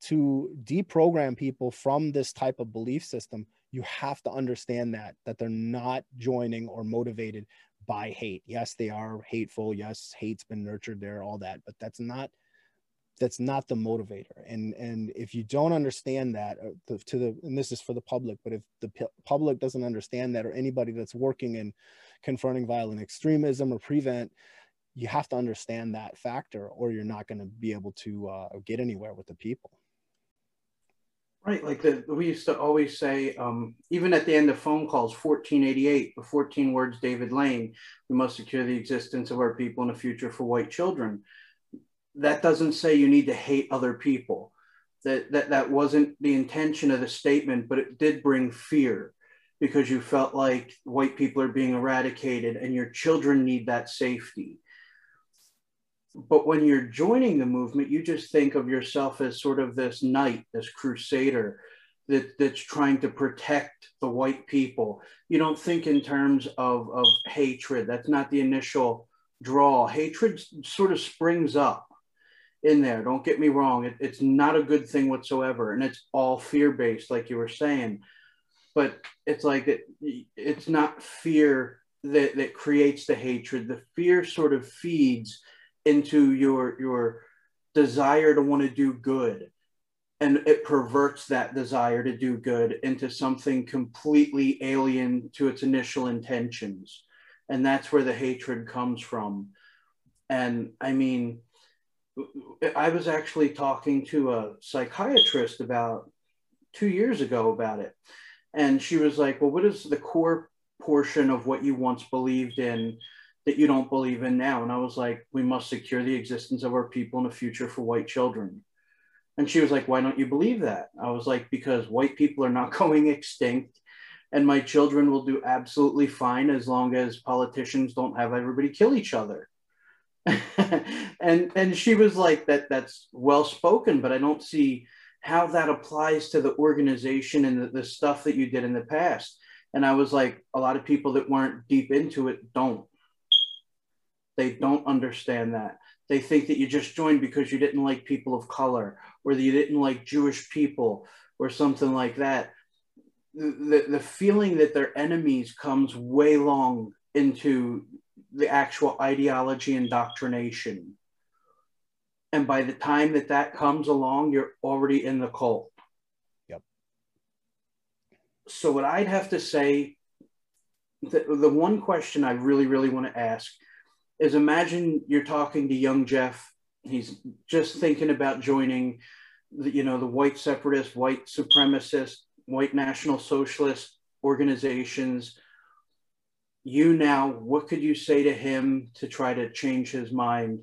to deprogram people from this type of belief system, you have to understand that that they're not joining or motivated by hate. Yes, they are hateful. Yes, hate's been nurtured there, all that, but that's not that's not the motivator. And and if you don't understand that uh, to the and this is for the public but if the p- public doesn't understand that or anybody that's working in confronting violent extremism or prevent you have to understand that factor or you're not going to be able to uh, get anywhere with the people. Right like the, we used to always say um, even at the end of phone calls 1488 the 14 words david lane we must secure the existence of our people in the future for white children that doesn't say you need to hate other people. That, that that wasn't the intention of the statement, but it did bring fear because you felt like white people are being eradicated and your children need that safety. But when you're joining the movement, you just think of yourself as sort of this knight, this crusader that, that's trying to protect the white people. You don't think in terms of, of hatred. That's not the initial draw. Hatred sort of springs up in there. Don't get me wrong. It, it's not a good thing whatsoever. And it's all fear based, like you were saying. But it's like it, it's not fear that, that creates the hatred. The fear sort of feeds into your, your desire to want to do good. And it perverts that desire to do good into something completely alien to its initial intentions. And that's where the hatred comes from. And I mean, I was actually talking to a psychiatrist about two years ago about it. And she was like, Well, what is the core portion of what you once believed in that you don't believe in now? And I was like, We must secure the existence of our people in a future for white children. And she was like, Why don't you believe that? I was like, Because white people are not going extinct. And my children will do absolutely fine as long as politicians don't have everybody kill each other. and and she was like that that's well spoken but i don't see how that applies to the organization and the, the stuff that you did in the past and i was like a lot of people that weren't deep into it don't They don't understand that. They think that you just joined because you didn't like people of color or that you didn't like Jewish people or something like that. The, the feeling that they're enemies comes way long into the actual ideology indoctrination. And by the time that that comes along, you're already in the cult. Yep. So, what I'd have to say, the, the one question I really, really want to ask is imagine you're talking to young Jeff. He's just thinking about joining the, you know, the white separatist, white supremacist, white national socialist organizations. You now, what could you say to him to try to change his mind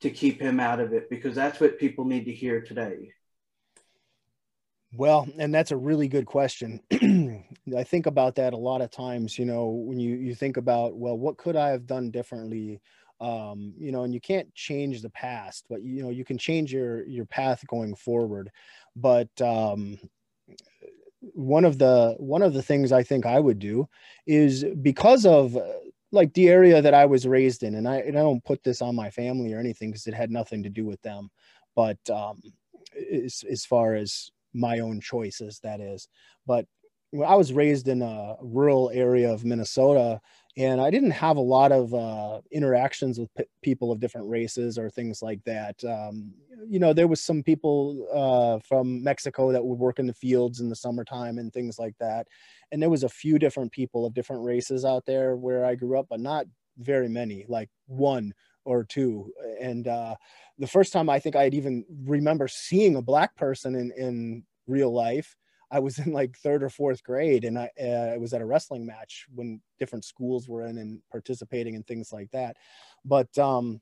to keep him out of it? Because that's what people need to hear today. Well, and that's a really good question. I think about that a lot of times, you know, when you, you think about, well, what could I have done differently? Um, you know, and you can't change the past, but you know, you can change your, your path going forward. But, um, one of the, one of the things I think I would do is because of like the area that I was raised in, and I, and I don't put this on my family or anything because it had nothing to do with them, but, um, as, as far as my own choices that is. But I was raised in a rural area of Minnesota and I didn't have a lot of uh, interactions with p- people of different races or things like that. Um, you know, there was some people uh, from Mexico that would work in the fields in the summertime and things like that. And there was a few different people of different races out there where I grew up, but not very many, like one or two. And uh, the first time I think I'd even remember seeing a black person in, in real life I was in like third or fourth grade, and I, uh, I was at a wrestling match when different schools were in and participating and things like that. But um,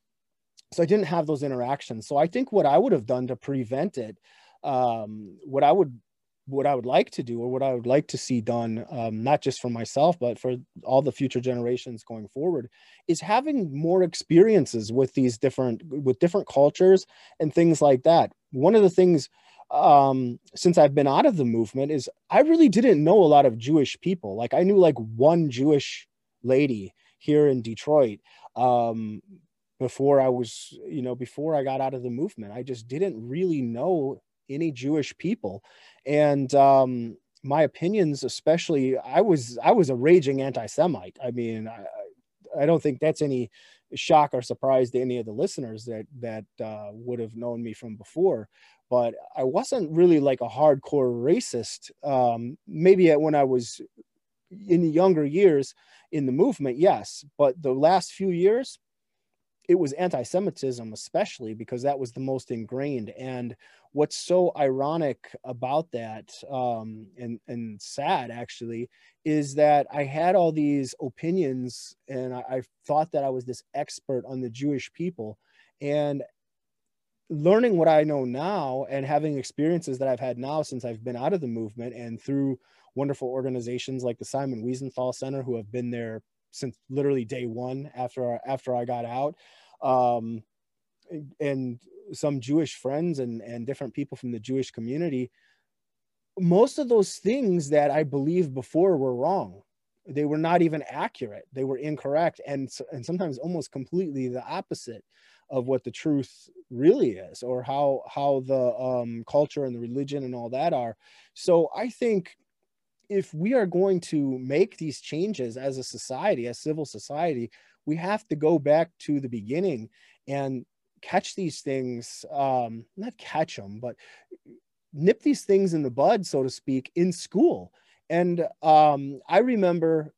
so I didn't have those interactions. So I think what I would have done to prevent it, um, what I would what I would like to do or what I would like to see done, um, not just for myself, but for all the future generations going forward, is having more experiences with these different with different cultures and things like that. One of the things um, since I've been out of the movement is I really didn't know a lot of Jewish people. Like I knew like one Jewish lady here in Detroit um, before I was, you know, before I got out of the movement. I just didn't really know any Jewish people, and um, my opinions, especially, I was I was a raging anti-Semite. I mean, I, I don't think that's any shock or surprise to any of the listeners that that uh, would have known me from before but I wasn't really like a hardcore racist. Um, maybe when I was in the younger years in the movement, yes, but the last few years, it was anti-Semitism, especially because that was the most ingrained. And what's so ironic about that, um, and and sad actually, is that I had all these opinions, and I, I thought that I was this expert on the Jewish people, and learning what I know now and having experiences that I've had now since I've been out of the movement and through wonderful organizations like the Simon Wiesenthal Center, who have been there since literally day one after after I got out, um, and some Jewish friends and and different people from the Jewish community. Most of those things that I believed before were wrong. They were not even accurate. They were incorrect, and and sometimes almost completely the opposite of what the truth really is or how how the um, culture and the religion and all that are. So i think if we are going to make these changes as a society as civil society we have to go back to the beginning and catch these things um, not catch them but nip these things in the bud so to speak in school. And um, i remember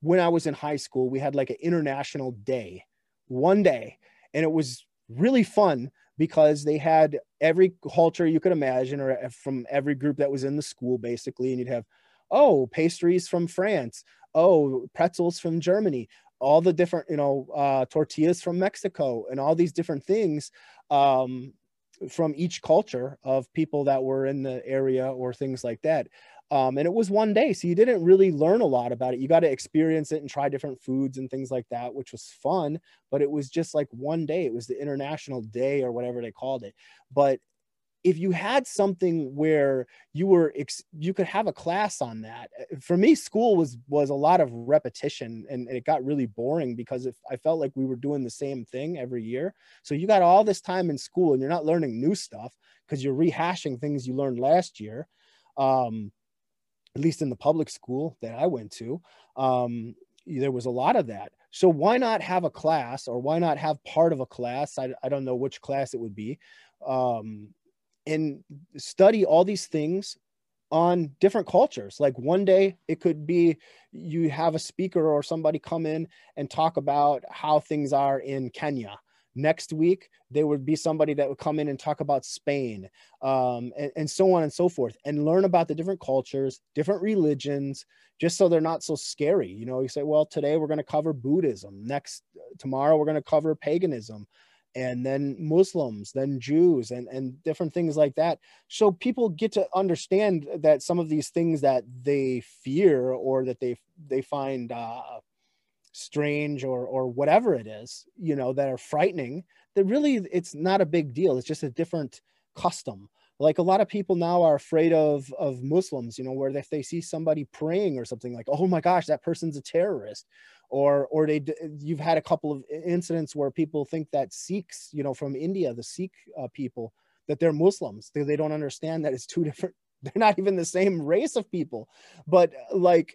when i was in high school we had like an international day one day and it was really fun because they had every culture you could imagine or uh, from every group that was in the school basically. And you'd have oh pastries from france. Oh pretzels from germany. All the different you know uh, tortillas from mexico and all these different things um, from each culture of people that were in the area or things like that um, and it was one day so you didn't really learn a lot about it. You got to experience it and try different foods and things like that which was fun but it was just like one day. It was the international day or whatever they called it. But if you had something where you were ex- you could have a class on that uh, for me school was was a lot of repetition and, and it got really boring because if i felt like we were doing the same thing every year. So you got all this time in school and you're not learning new stuff because you're rehashing things you learned last year. Um, at least in the public school that i went to um, there was a lot of that so why not have a class or why not have part of a class i, I don't know which class it would be um, and study all these things on different cultures. Like one day it could be you have a speaker or somebody come in and talk about how things are in Kenya. Next week, there would be somebody that would come in and talk about Spain um, and, and so on and so forth and learn about the different cultures, different religions, just so they're not so scary. You know, you say, well, today we're going to cover Buddhism. Next, tomorrow we're going to cover paganism and then Muslims, then Jews, and, and different things like that. So people get to understand that some of these things that they fear or that they they find uh, strange or or whatever it is, you know, that are frightening. That really it's not a big deal. It's just a different custom. Like a lot of people now are afraid of of Muslims, you know, where if they see somebody praying or something like, oh my gosh, that person's a terrorist or or they you've had a couple of incidents where people think that Sikhs, you know, from India, the Sikh uh, people, that they're Muslims. They, they don't understand that it's two different. They're not even the same race of people, but like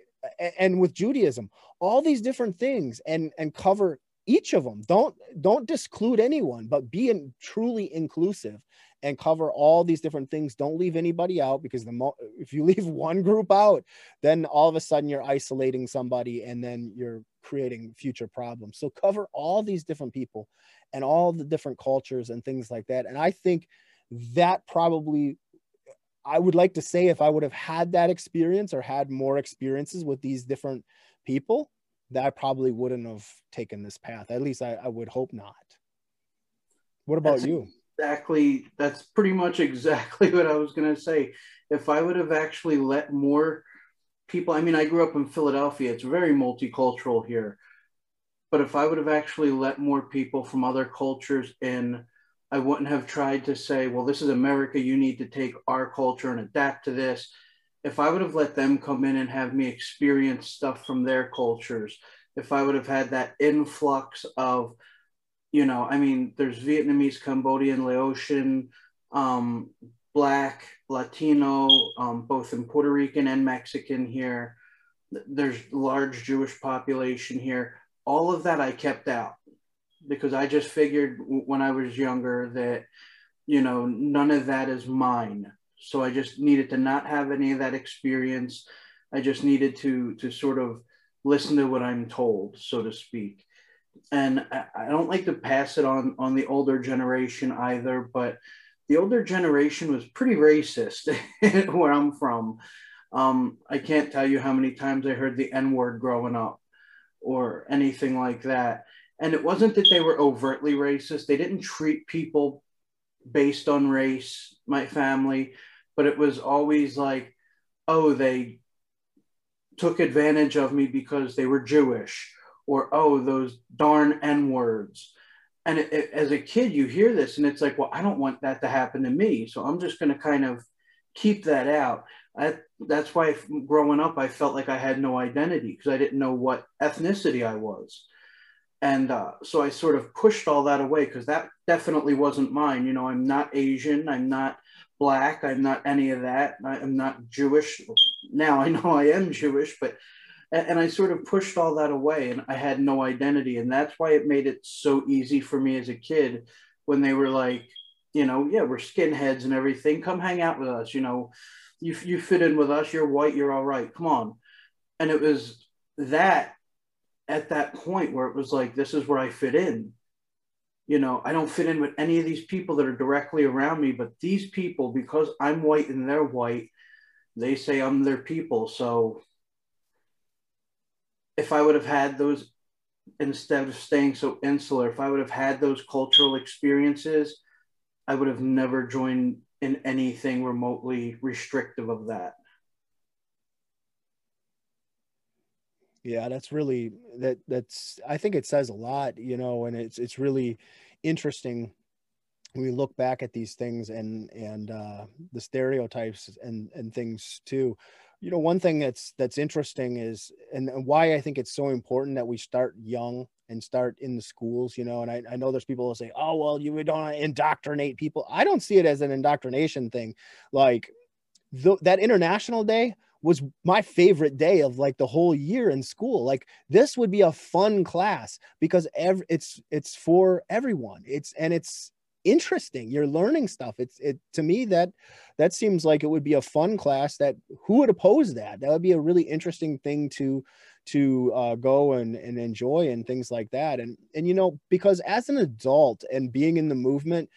and with Judaism, all these different things and and cover each of them. Don't don't disclude anyone, but be in, truly inclusive and cover all these different things. Don't leave anybody out because the mo- if you leave one group out, then all of a sudden you're isolating somebody and then you're creating future problems. So cover all these different people and all the different cultures and things like that. And I think that probably I would like to say if I would have had that experience or had more experiences with these different people, that I probably wouldn't have taken this path. At least I, I would hope not. What about That's you? exactly that's pretty much exactly what I was going to say. If I would have actually let more people, I mean, I grew up in Philadelphia, it's very multicultural here. But if I would have actually let more people from other cultures in, I wouldn't have tried to say, well, this is America, you need to take our culture and adapt to this. If I would have let them come in and have me experience stuff from their cultures, if I would have had that influx of you know, I mean, there's Vietnamese, Cambodian, Laotian, um, Black, Latino, um, both in Puerto Rican and Mexican here. There's large Jewish population here. All of that I kept out because I just figured when I was younger that, you know, none of that is mine. So I just needed to not have any of that experience. I just needed to to sort of listen to what I'm told, so to speak and I don't like to pass it on on the older generation either, but the older generation was pretty racist where I'm from. Um, I can't tell you how many times I heard the N word growing up or anything like that. And it wasn't that they were overtly racist, they didn't treat people based on race, my family, but it was always like, oh, they took advantage of me because they were Jewish or oh those darn n words and it, it, as a kid you hear this and it's like well i don't want that to happen to me. So i'm just going to kind of keep that out. I, that's why growing up i felt like i had no identity because i didn't know what ethnicity i was and uh, so i sort of pushed all that away because that definitely wasn't mine you know i'm not asian i'm not black i'm not any of that i'm not jewish now i know i am jewish but and I sort of pushed all that away and I had no identity. And that's why it made it so easy for me as a kid when they were like, you know, yeah, we're skinheads and everything. Come hang out with us. You know, you, you fit in with us. You're white. You're all right. Come on. And it was that at that point where it was like, this is where I fit in. You know, I don't fit in with any of these people that are directly around me, but these people, because I'm white and they're white, they say I'm their people. So if I would have had those instead of staying so insular, if I would have had those cultural experiences, I would have never joined in anything remotely restrictive of that. Yeah, that's really that that's I think it says a lot, you know, and it's it's really interesting we look back at these things and and uh, the stereotypes and and things too. You know one thing that's that's interesting is and why i think it's so important that we start young and start in the schools you know and i, I know there's people who say oh well you don't indoctrinate people. I don't see it as an indoctrination thing. Like that international day was my favorite day of like the whole year in school. Like this would be a fun class because every, it's it's for everyone. It's and it's interesting. You're learning stuff. It's it to me that that seems like it would be a fun class that who would oppose that? That would be a really interesting thing to to uh, go and, and enjoy and things like that. And and you know because as an adult and being in the movement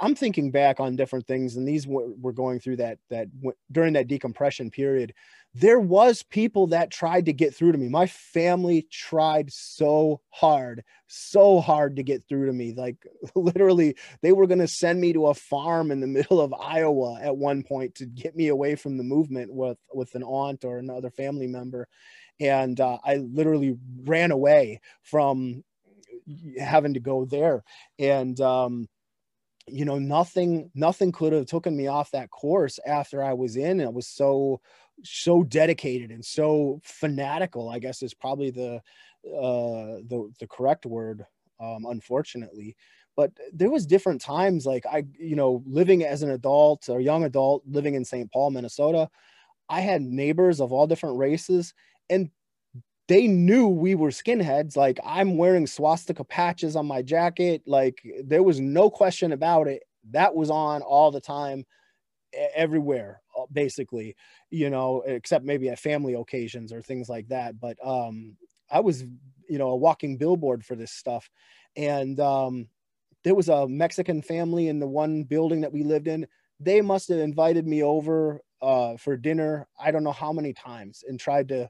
i'm thinking back on different things and these were, going through that that during that decompression period. There was people that tried to get through to me. My family tried so hard so hard to get through to me. Like literally they were going to send me to a farm in the middle of iowa at one point to get me away from the movement with with an aunt or another family member. And uh, i literally ran away from having to go there. And um you know nothing nothing could have taken me off that course after i was in it was so so dedicated and so fanatical i guess is probably the uh the the correct word um unfortunately. But there was different times like i you know living as an adult or young adult living in st paul minnesota i had neighbors of all different races and they knew we were skinheads like i'm wearing swastika patches on my jacket like there was no question about it. That was on all the time everywhere uh, basically you know except maybe at family occasions or things like that. But um i was you know a walking billboard for this stuff. And um there was a mexican family in the one building that we lived in. They must have invited me over uh for dinner i don't know how many times and tried to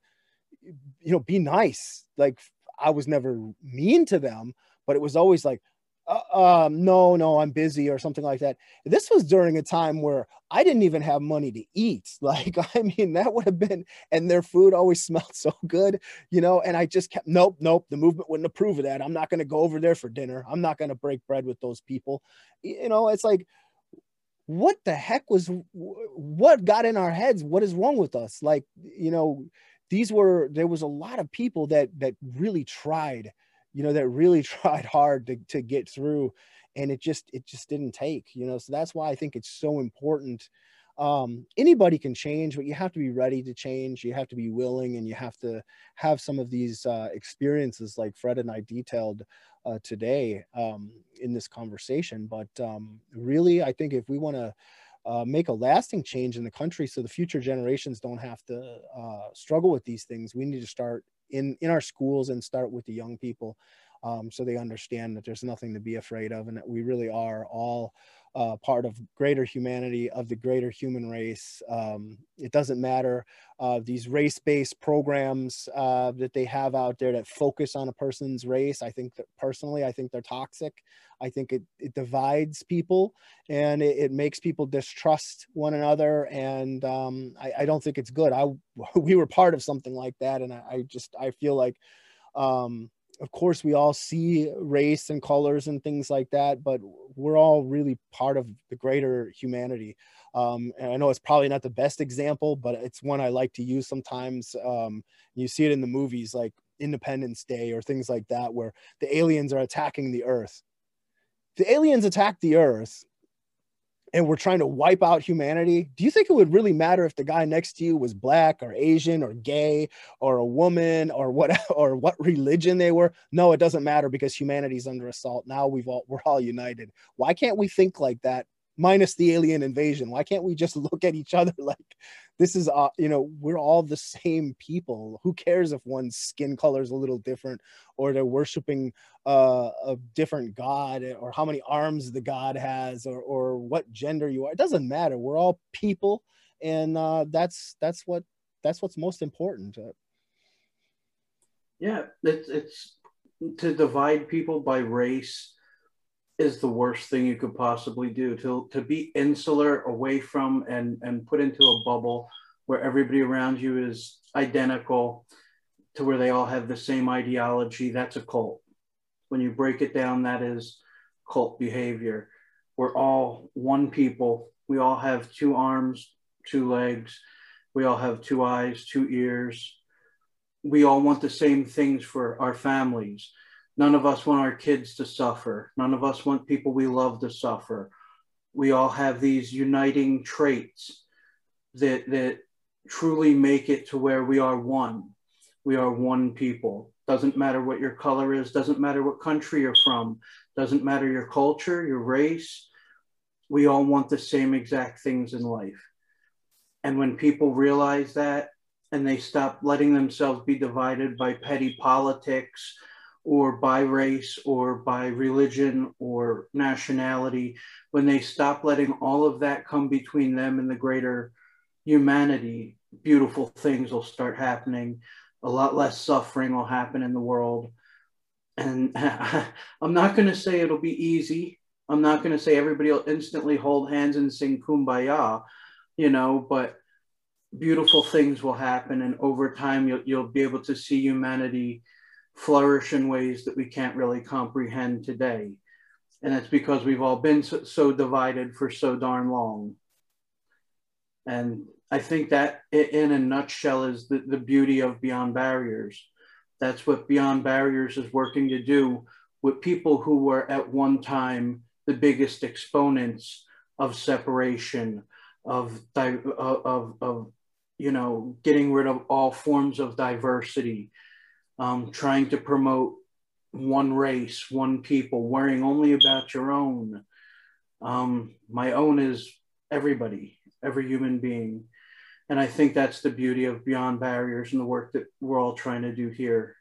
you know be nice like i was never mean to them but it was always like uh, um, no, no, I'm busy or something like that. This was during a time where I didn't even have money to eat. Like, I mean, that would have been, and their food always smelled so good, you know. And I just kept, nope, nope, the movement wouldn't approve of that. I'm not going to go over there for dinner. I'm not going to break bread with those people. You know, it's like, what the heck was, what got in our heads? What is wrong with us? Like, you know, these were, there was a lot of people that, that really tried you know, that really tried hard to, to get through and it just, it just didn't take, you know, so that's why I think it's so important. Um, anybody can change, but you have to be ready to change. You have to be willing and you have to have some of these uh, experiences like Fred and I detailed uh, today um, in this conversation. But um, really, I think if we want to uh, make a lasting change in the country so the future generations don't have to uh, struggle with these things, we need to start in in our schools and start with the young people um, so they understand that there's nothing to be afraid of and that we really are all uh, part of greater humanity of the greater human race. Um, it doesn't matter uh, these race-based programs uh, that they have out there that focus on a person's race. I think that personally i think they're toxic. I think it, it divides people and it, it makes people distrust one another and um, I, I, don't think it's good. I we were part of something like that and i, I just i feel like um, of course we all see race and colors and things like that but we're all really part of the greater humanity. Um, and i know it's probably not the best example but it's one i like to use sometimes. Um, you see it in the movies like independence day or things like that where the aliens are attacking the earth. The aliens attack the earth and we're trying to wipe out humanity, do you think it would really matter if the guy next to you was black or Asian or gay or a woman or what or what religion they were? No, it doesn't matter because humanity's under assault. Now we've all we're all united. Why can't we think like that minus the alien invasion? Why can't we just look at each other? Like this is uh, you know we're all the same people. Who cares if one's skin color is a little different or they're worshiping uh, a different god or how many arms the god has or, or what gender you are? It doesn't matter. We're all people. And uh, that's that's what that's what's most important. Yeah it's it's to divide people by race is the worst thing you could possibly do to to be insular away from and and put into a bubble where everybody around you is identical to where they all have the same ideology that's a cult when you break it down that is cult behavior we're all one people. We all have two arms, two legs. We all have two eyes, two ears. We all want the same things for our families. None of us want our kids to suffer. None of us want people we love to suffer. We all have these uniting traits that, that truly make it to where we are one. We are one people. Doesn't matter what your color is, doesn't matter what country you're from, doesn't matter your culture, your race. We all want the same exact things in life. And when people realize that and they stop letting themselves be divided by petty politics or by race or by religion or nationality, when they stop letting all of that come between them and the greater humanity, beautiful things will start happening. A lot less suffering will happen in the world. And I'm not going to say it'll be easy. I'm not going to say everybody will instantly hold hands and sing kumbaya, you know, but beautiful things will happen. And over time, you'll, you'll be able to see humanity flourish in ways that we can't really comprehend today. And it's because we've all been so, so divided for so darn long. And I think that in a nutshell is the, the beauty of Beyond Barriers. That's what Beyond Barriers is working to do with people who were at one time the biggest exponents of separation, of, of, of, you know, getting rid of all forms of diversity, um, trying to promote one race, one people, worrying only about your own. Um, my own is everybody, every human being. And I think that's the beauty of Beyond Barriers and the work that we're all trying to do here.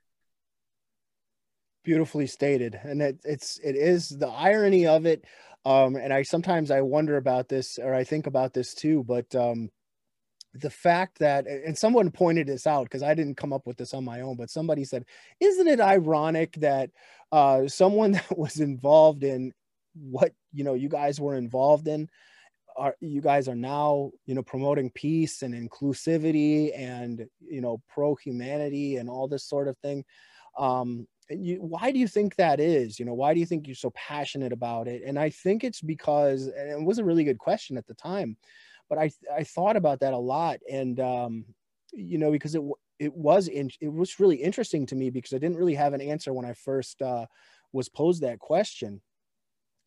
Beautifully stated. And it, it's, it is the irony of it. Um, and I sometimes I wonder about this or I think about this too, but um, the fact that and someone pointed this out because i didn't come up with this on my own but somebody said isn't it ironic that uh, someone that was involved in what you know you guys were involved in are you guys are now you know promoting peace and inclusivity and you know pro humanity and all this sort of thing? Um you, why do you think that is? You know why do you think you're so passionate about it? And i think it's because and it was a really good question at the time but i i thought about that a lot and um you know because it it was in, it was really interesting to me because i didn't really have an answer when i first uh was posed that question.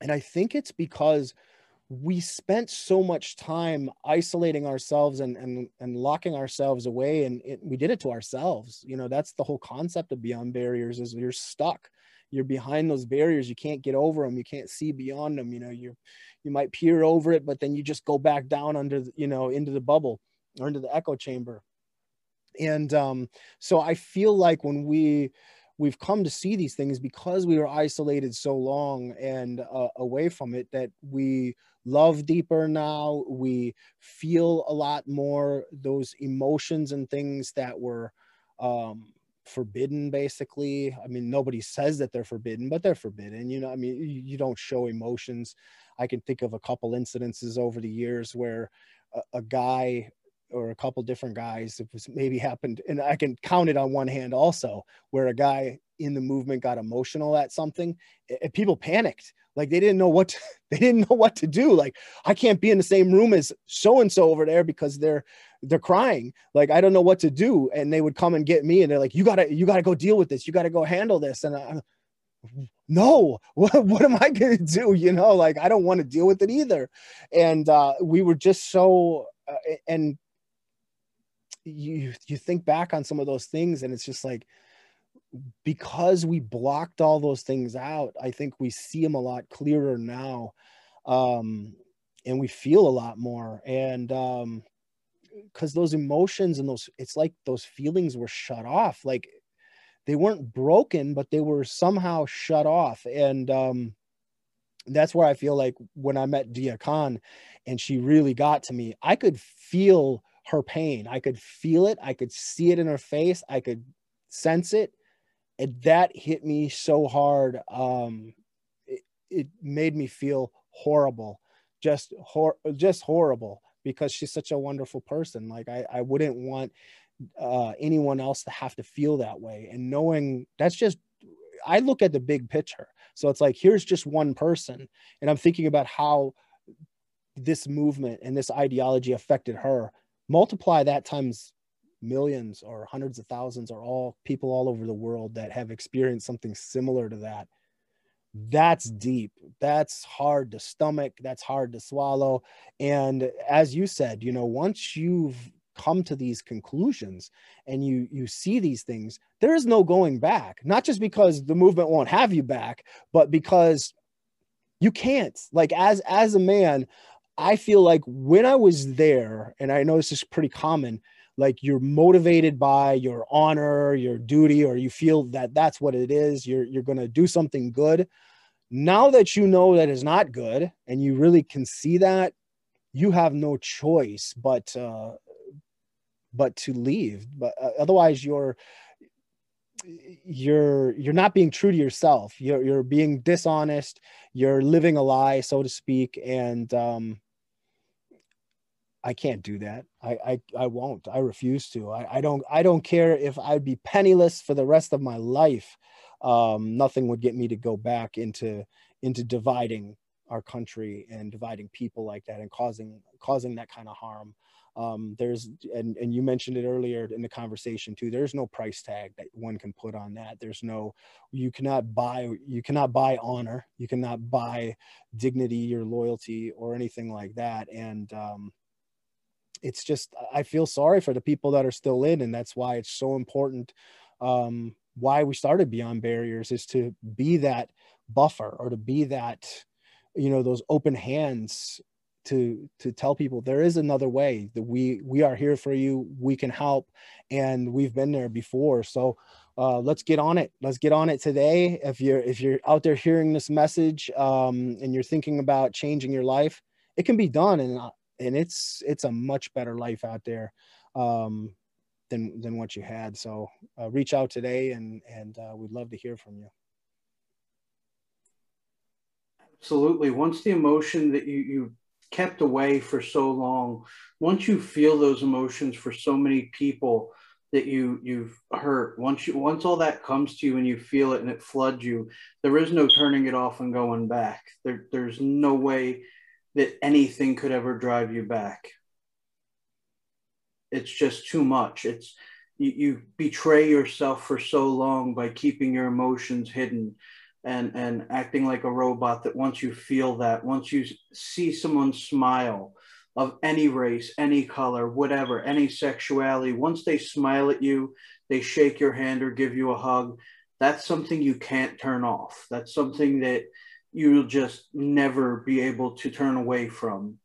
And i think it's because we spent so much time isolating ourselves and and, and locking ourselves away and it, we did it to ourselves. You know that's the whole concept of beyond barriers is you're stuck you're behind those barriers you can't get over them you can't see beyond them you know you you might peer over it but then you just go back down under the, you know into the bubble or into the echo chamber. And um so i feel like when we we've come to see these things because we were isolated so long and uh, away from it that we love deeper now we feel a lot more those emotions and things that were um, forbidden basically. I mean nobody says that they're forbidden but they're forbidden you know i mean you, don't show emotions. I can think of a couple incidences over the years where a, a guy or a couple different guys it was maybe happened and i can count it on one hand also where a guy in the movement got emotional at something and people panicked like they didn't know what to, they didn't know what to do. Like i can't be in the same room as so and so over there because they're they're crying. Like i don't know what to do. And they would come and get me and they're like you gotta you gotta go deal with this. You gotta go handle this. And i no. What, what am i gonna do? You know like i don't want to deal with it either. And uh we were just so uh, and you you think back on some of those things and it's just like because we blocked all those things out i think we see them a lot clearer now um and we feel a lot more and um because those emotions and those it's like those feelings were shut off like they weren't broken but they were somehow shut off and um that's where i feel like when i met Deeyah Khan and she really got to me i could feel her pain. I could feel it. I could see it in her face. I could sense it. And that hit me so hard. Um, it, it made me feel horrible, just hor- just horrible because she's such a wonderful person. Like I, I wouldn't want uh, anyone else to have to feel that way. And knowing that's just, I look at the big picture. So it's like, here's just one person. And I'm thinking about how this movement and this ideology affected her. Multiply that times millions or hundreds of thousands or all people all over the world that have experienced something similar to that. That's deep. That's hard to stomach. That's hard to swallow. And as you said you know once you've come to these conclusions and you you see these things there is no going back. Not just because the movement won't have you back but because you can't. Like as as a man i feel like when i was there and i know this is pretty common like you're motivated by your honor your duty or you feel that that's what it is you're you're going to do something good. Now that you know that is not good and you really can see that you have no choice but uh but to leave. But uh, otherwise you're you're you're not being true to yourself. You're you're being dishonest. You're living a lie so to speak. And um I can't do that. I, I, I won't. I refuse to. I, I don't I don't care if I'd be penniless for the rest of my life. Um, nothing would get me to go back into into dividing our country and dividing people like that and causing causing that kind of harm. Um, there's and and you mentioned it earlier in the conversation too. There's no price tag that one can put on that. There's no you cannot buy you cannot buy honor. You cannot buy dignity or loyalty or anything like that. And um, it's just I feel sorry for the people that are still in, and that's why it's so important. Um, why we started Beyond Barriers is to be that buffer or to be that, you know, those open hands to to tell people there is another way that we we are here for you we can help and we've been there before so uh, let's get on it let's get on it today if you're if you're out there hearing this message um, and you're thinking about changing your life it can be done and uh, and it's it's a much better life out there um, than than what you had. So uh, reach out today, and and uh, we'd love to hear from you. Absolutely. Once the emotion that you you kept away for so long, once you feel those emotions for so many people that you you've hurt, once you once all that comes to you and you feel it and it floods you, there is no turning it off and going back. There there's no way that anything could ever drive you back. It's just too much. It's you, you betray yourself for so long by keeping your emotions hidden and and acting like a robot that once you feel that once you see someone smile of any race any color whatever any sexuality once they smile at you they shake your hand or give you a hug that's something you can't turn off that's something that you'll just never be able to turn away from.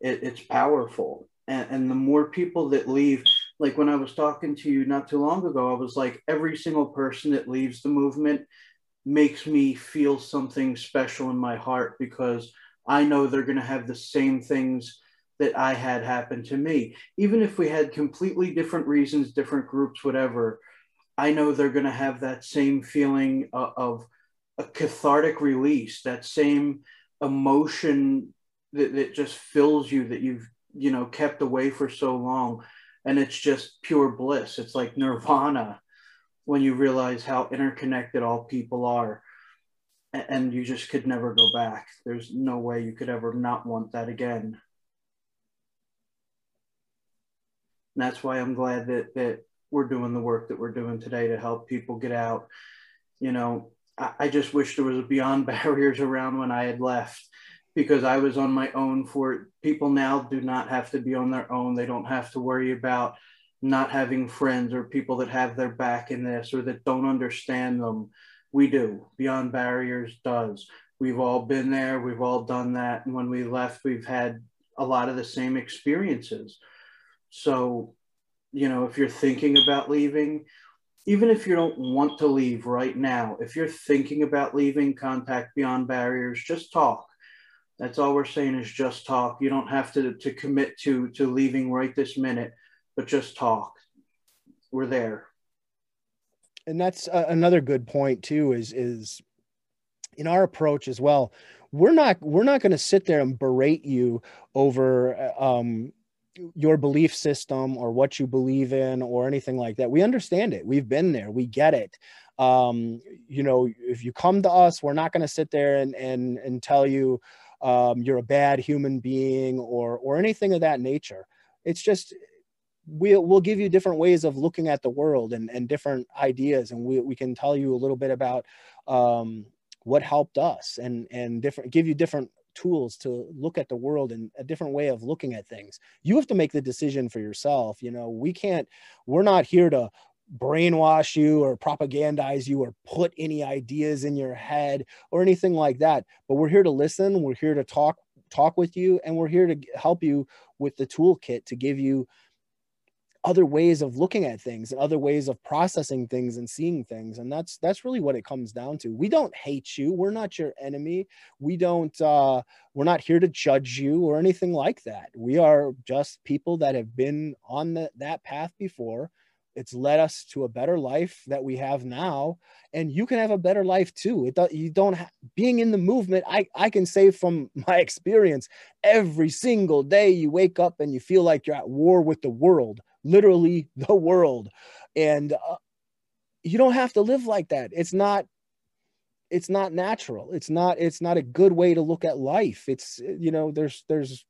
It, it's powerful. And, and the more people that leave, like when I was talking to you not too long ago, I was like, every single person that leaves the movement makes me feel something special in my heart because I know they're going to have the same things that I had happen to me. Even if we had completely different reasons, different groups, whatever, I know they're going to have that same feeling of, of a cathartic release, that same emotion that, that just fills you that you've, you know, kept away for so long. And it's just pure bliss. It's like nirvana when you realize how interconnected all people are. And you just could never go back. There's no way you could ever not want that again. And that's why I'm glad that that we're doing the work that we're doing today to help people get out. You know, I just wish there was a beyond barriers around when I had left because I was on my own for. People now do not have to be on their own. They don't have to worry about not having friends or people that have their back in this or that don't understand them. We do. Beyond Barriers does. We've all been there. We've all done that. And when we left, we've had a lot of the same experiences. So, you know, if you're thinking about leaving even if you don't want to leave right now, if you're thinking about leaving, contact Beyond Barriers, just talk. That's all we're saying is just talk. You don't have to, to commit to, to leaving right this minute, but just talk. We're there. And that's uh, another good point too, is, is in our approach as well. We're not, we're not going to sit there and berate you over, uh, um, your belief system or what you believe in or anything like that. We understand it. We've been there. We get it. Um, you know, if you come to us, we're not going to sit there and and and tell you um, you're a bad human being or or anything of that nature. It's just we'll we'll give you different ways of looking at the world and and different ideas, and we we can tell you a little bit about um, what helped us and and different give you different tools to look at the world and a different way of looking at things. You have to make the decision for yourself. You know, we can't, we're not here to brainwash you or propagandize you or put any ideas in your head or anything like that. But we're here to listen. We're here to talk, talk with you, and we're here to help you with the toolkit to give you other ways of looking at things and other ways of processing things and seeing things and that's that's really what it comes down to. We don't hate you. We're not your enemy. We don't uh we're not here to judge you or anything like that. We are just people that have been on the, that path before. It's led us to a better life that we have now and you can have a better life too. It you don't ha- being in the movement i i can say from my experience every single day you wake up and you feel like you're at war with the world literally the world. And uh, you don't have to live like that. It's not it's not natural. It's not it's not a good way to look at life. It's you know there's there's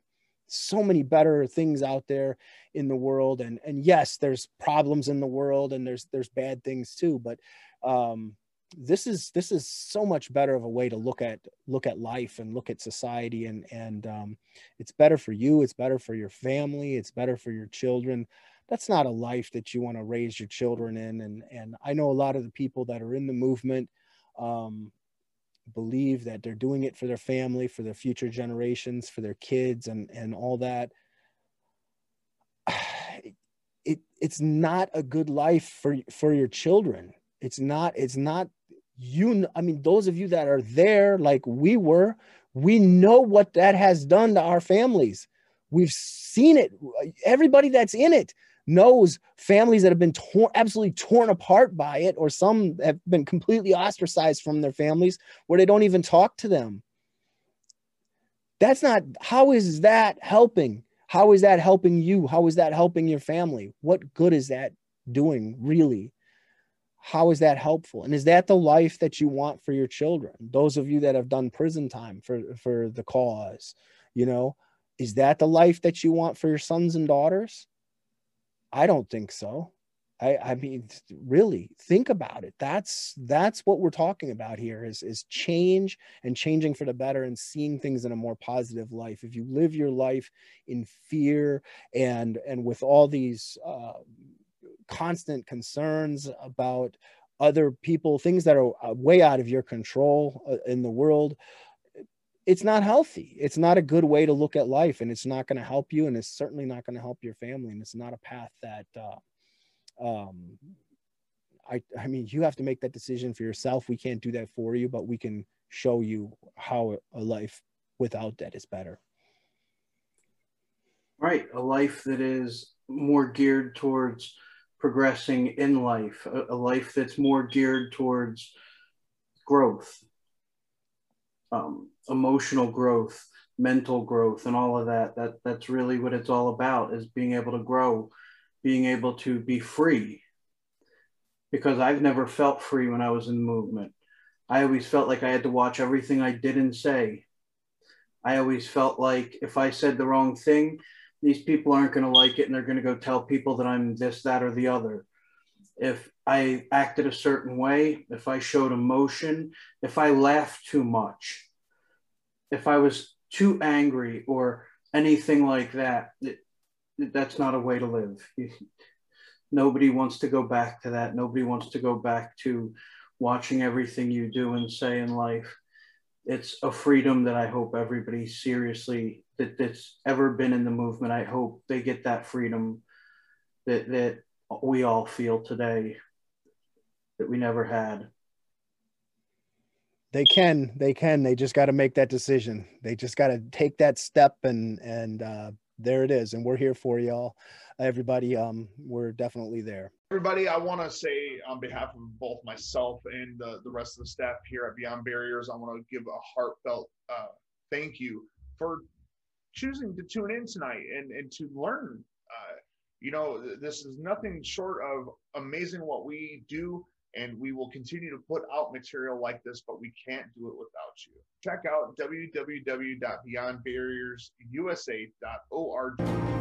so many better things out there in the world. And and yes there's problems in the world and there's there's bad things too. But um this is this is so much better of a way to look at look at life and look at society. And and um, it's better for you. It's better for your family. It's better for your children that's not a life that you want to raise your children in and and i know a lot of the people that are in the movement um, believe that they're doing it for their family for their future generations for their kids and and all that. It it's not a good life for for your children. It's not it's not you i mean those of you that are there like we were we know what that has done to our families. We've seen it everybody that's in it knows families that have been torn, absolutely torn apart by it, or some have been completely ostracized from their families where they don't even talk to them. That's not, how is that helping? How is that helping you? How is that helping your family? What good is that doing, really? How is that helpful? And is that the life that you want for your children? Those of you that have done prison time for, for the cause, you know, is that the life that you want for your sons and daughters? I don't think so. I, I mean, really think about it. That's that's what we're talking about here is is change and changing for the better and seeing things in a more positive life. If you live your life in fear and and with all these uh, constant concerns about other people, things that are uh, way out of your control uh, in the world, it's not healthy. It's not a good way to look at life, and it's not going to help you, and it's certainly not going to help your family, and it's not a path that. Uh, um, I, I mean, you have to make that decision for yourself. We can't do that for you, but we can show you how a life without that is better. Right, a life that is more geared towards progressing in life, a, a life that's more geared towards growth, um, emotional growth, mental growth, and all of that. That that's really what it's all about: is being able to grow, being able to be free. Because I've never felt free when I was in movement. I always felt like I had to watch everything I did and say. I always felt like if I said the wrong thing, these people aren't going to like it and they're going to go tell people that I'm this, that, or the other. If I acted a certain way, if I showed emotion, if I laughed too much, if I was too angry or anything like that, it, that's not a way to live. Nobody wants to go back to that. Nobody wants to go back to watching everything you do and say in life. It's a freedom that I hope everybody seriously that that's ever been in the movement. I hope they get that freedom that that we all feel today that we never had. They can, they can. They just got to make that decision. They just got to take that step, and and uh, there it is. And we're here for y'all, everybody. Um, we're definitely there. Everybody, I want to say on behalf of both myself and the, the rest of the staff here at Beyond Barriers, I want to give a heartfelt uh, thank you for choosing to tune in tonight and, and to learn. Uh, you know, this is nothing short of amazing what we do, and we will continue to put out material like this, but we can't do it without you. Check out www.beyondbarriersusa.org.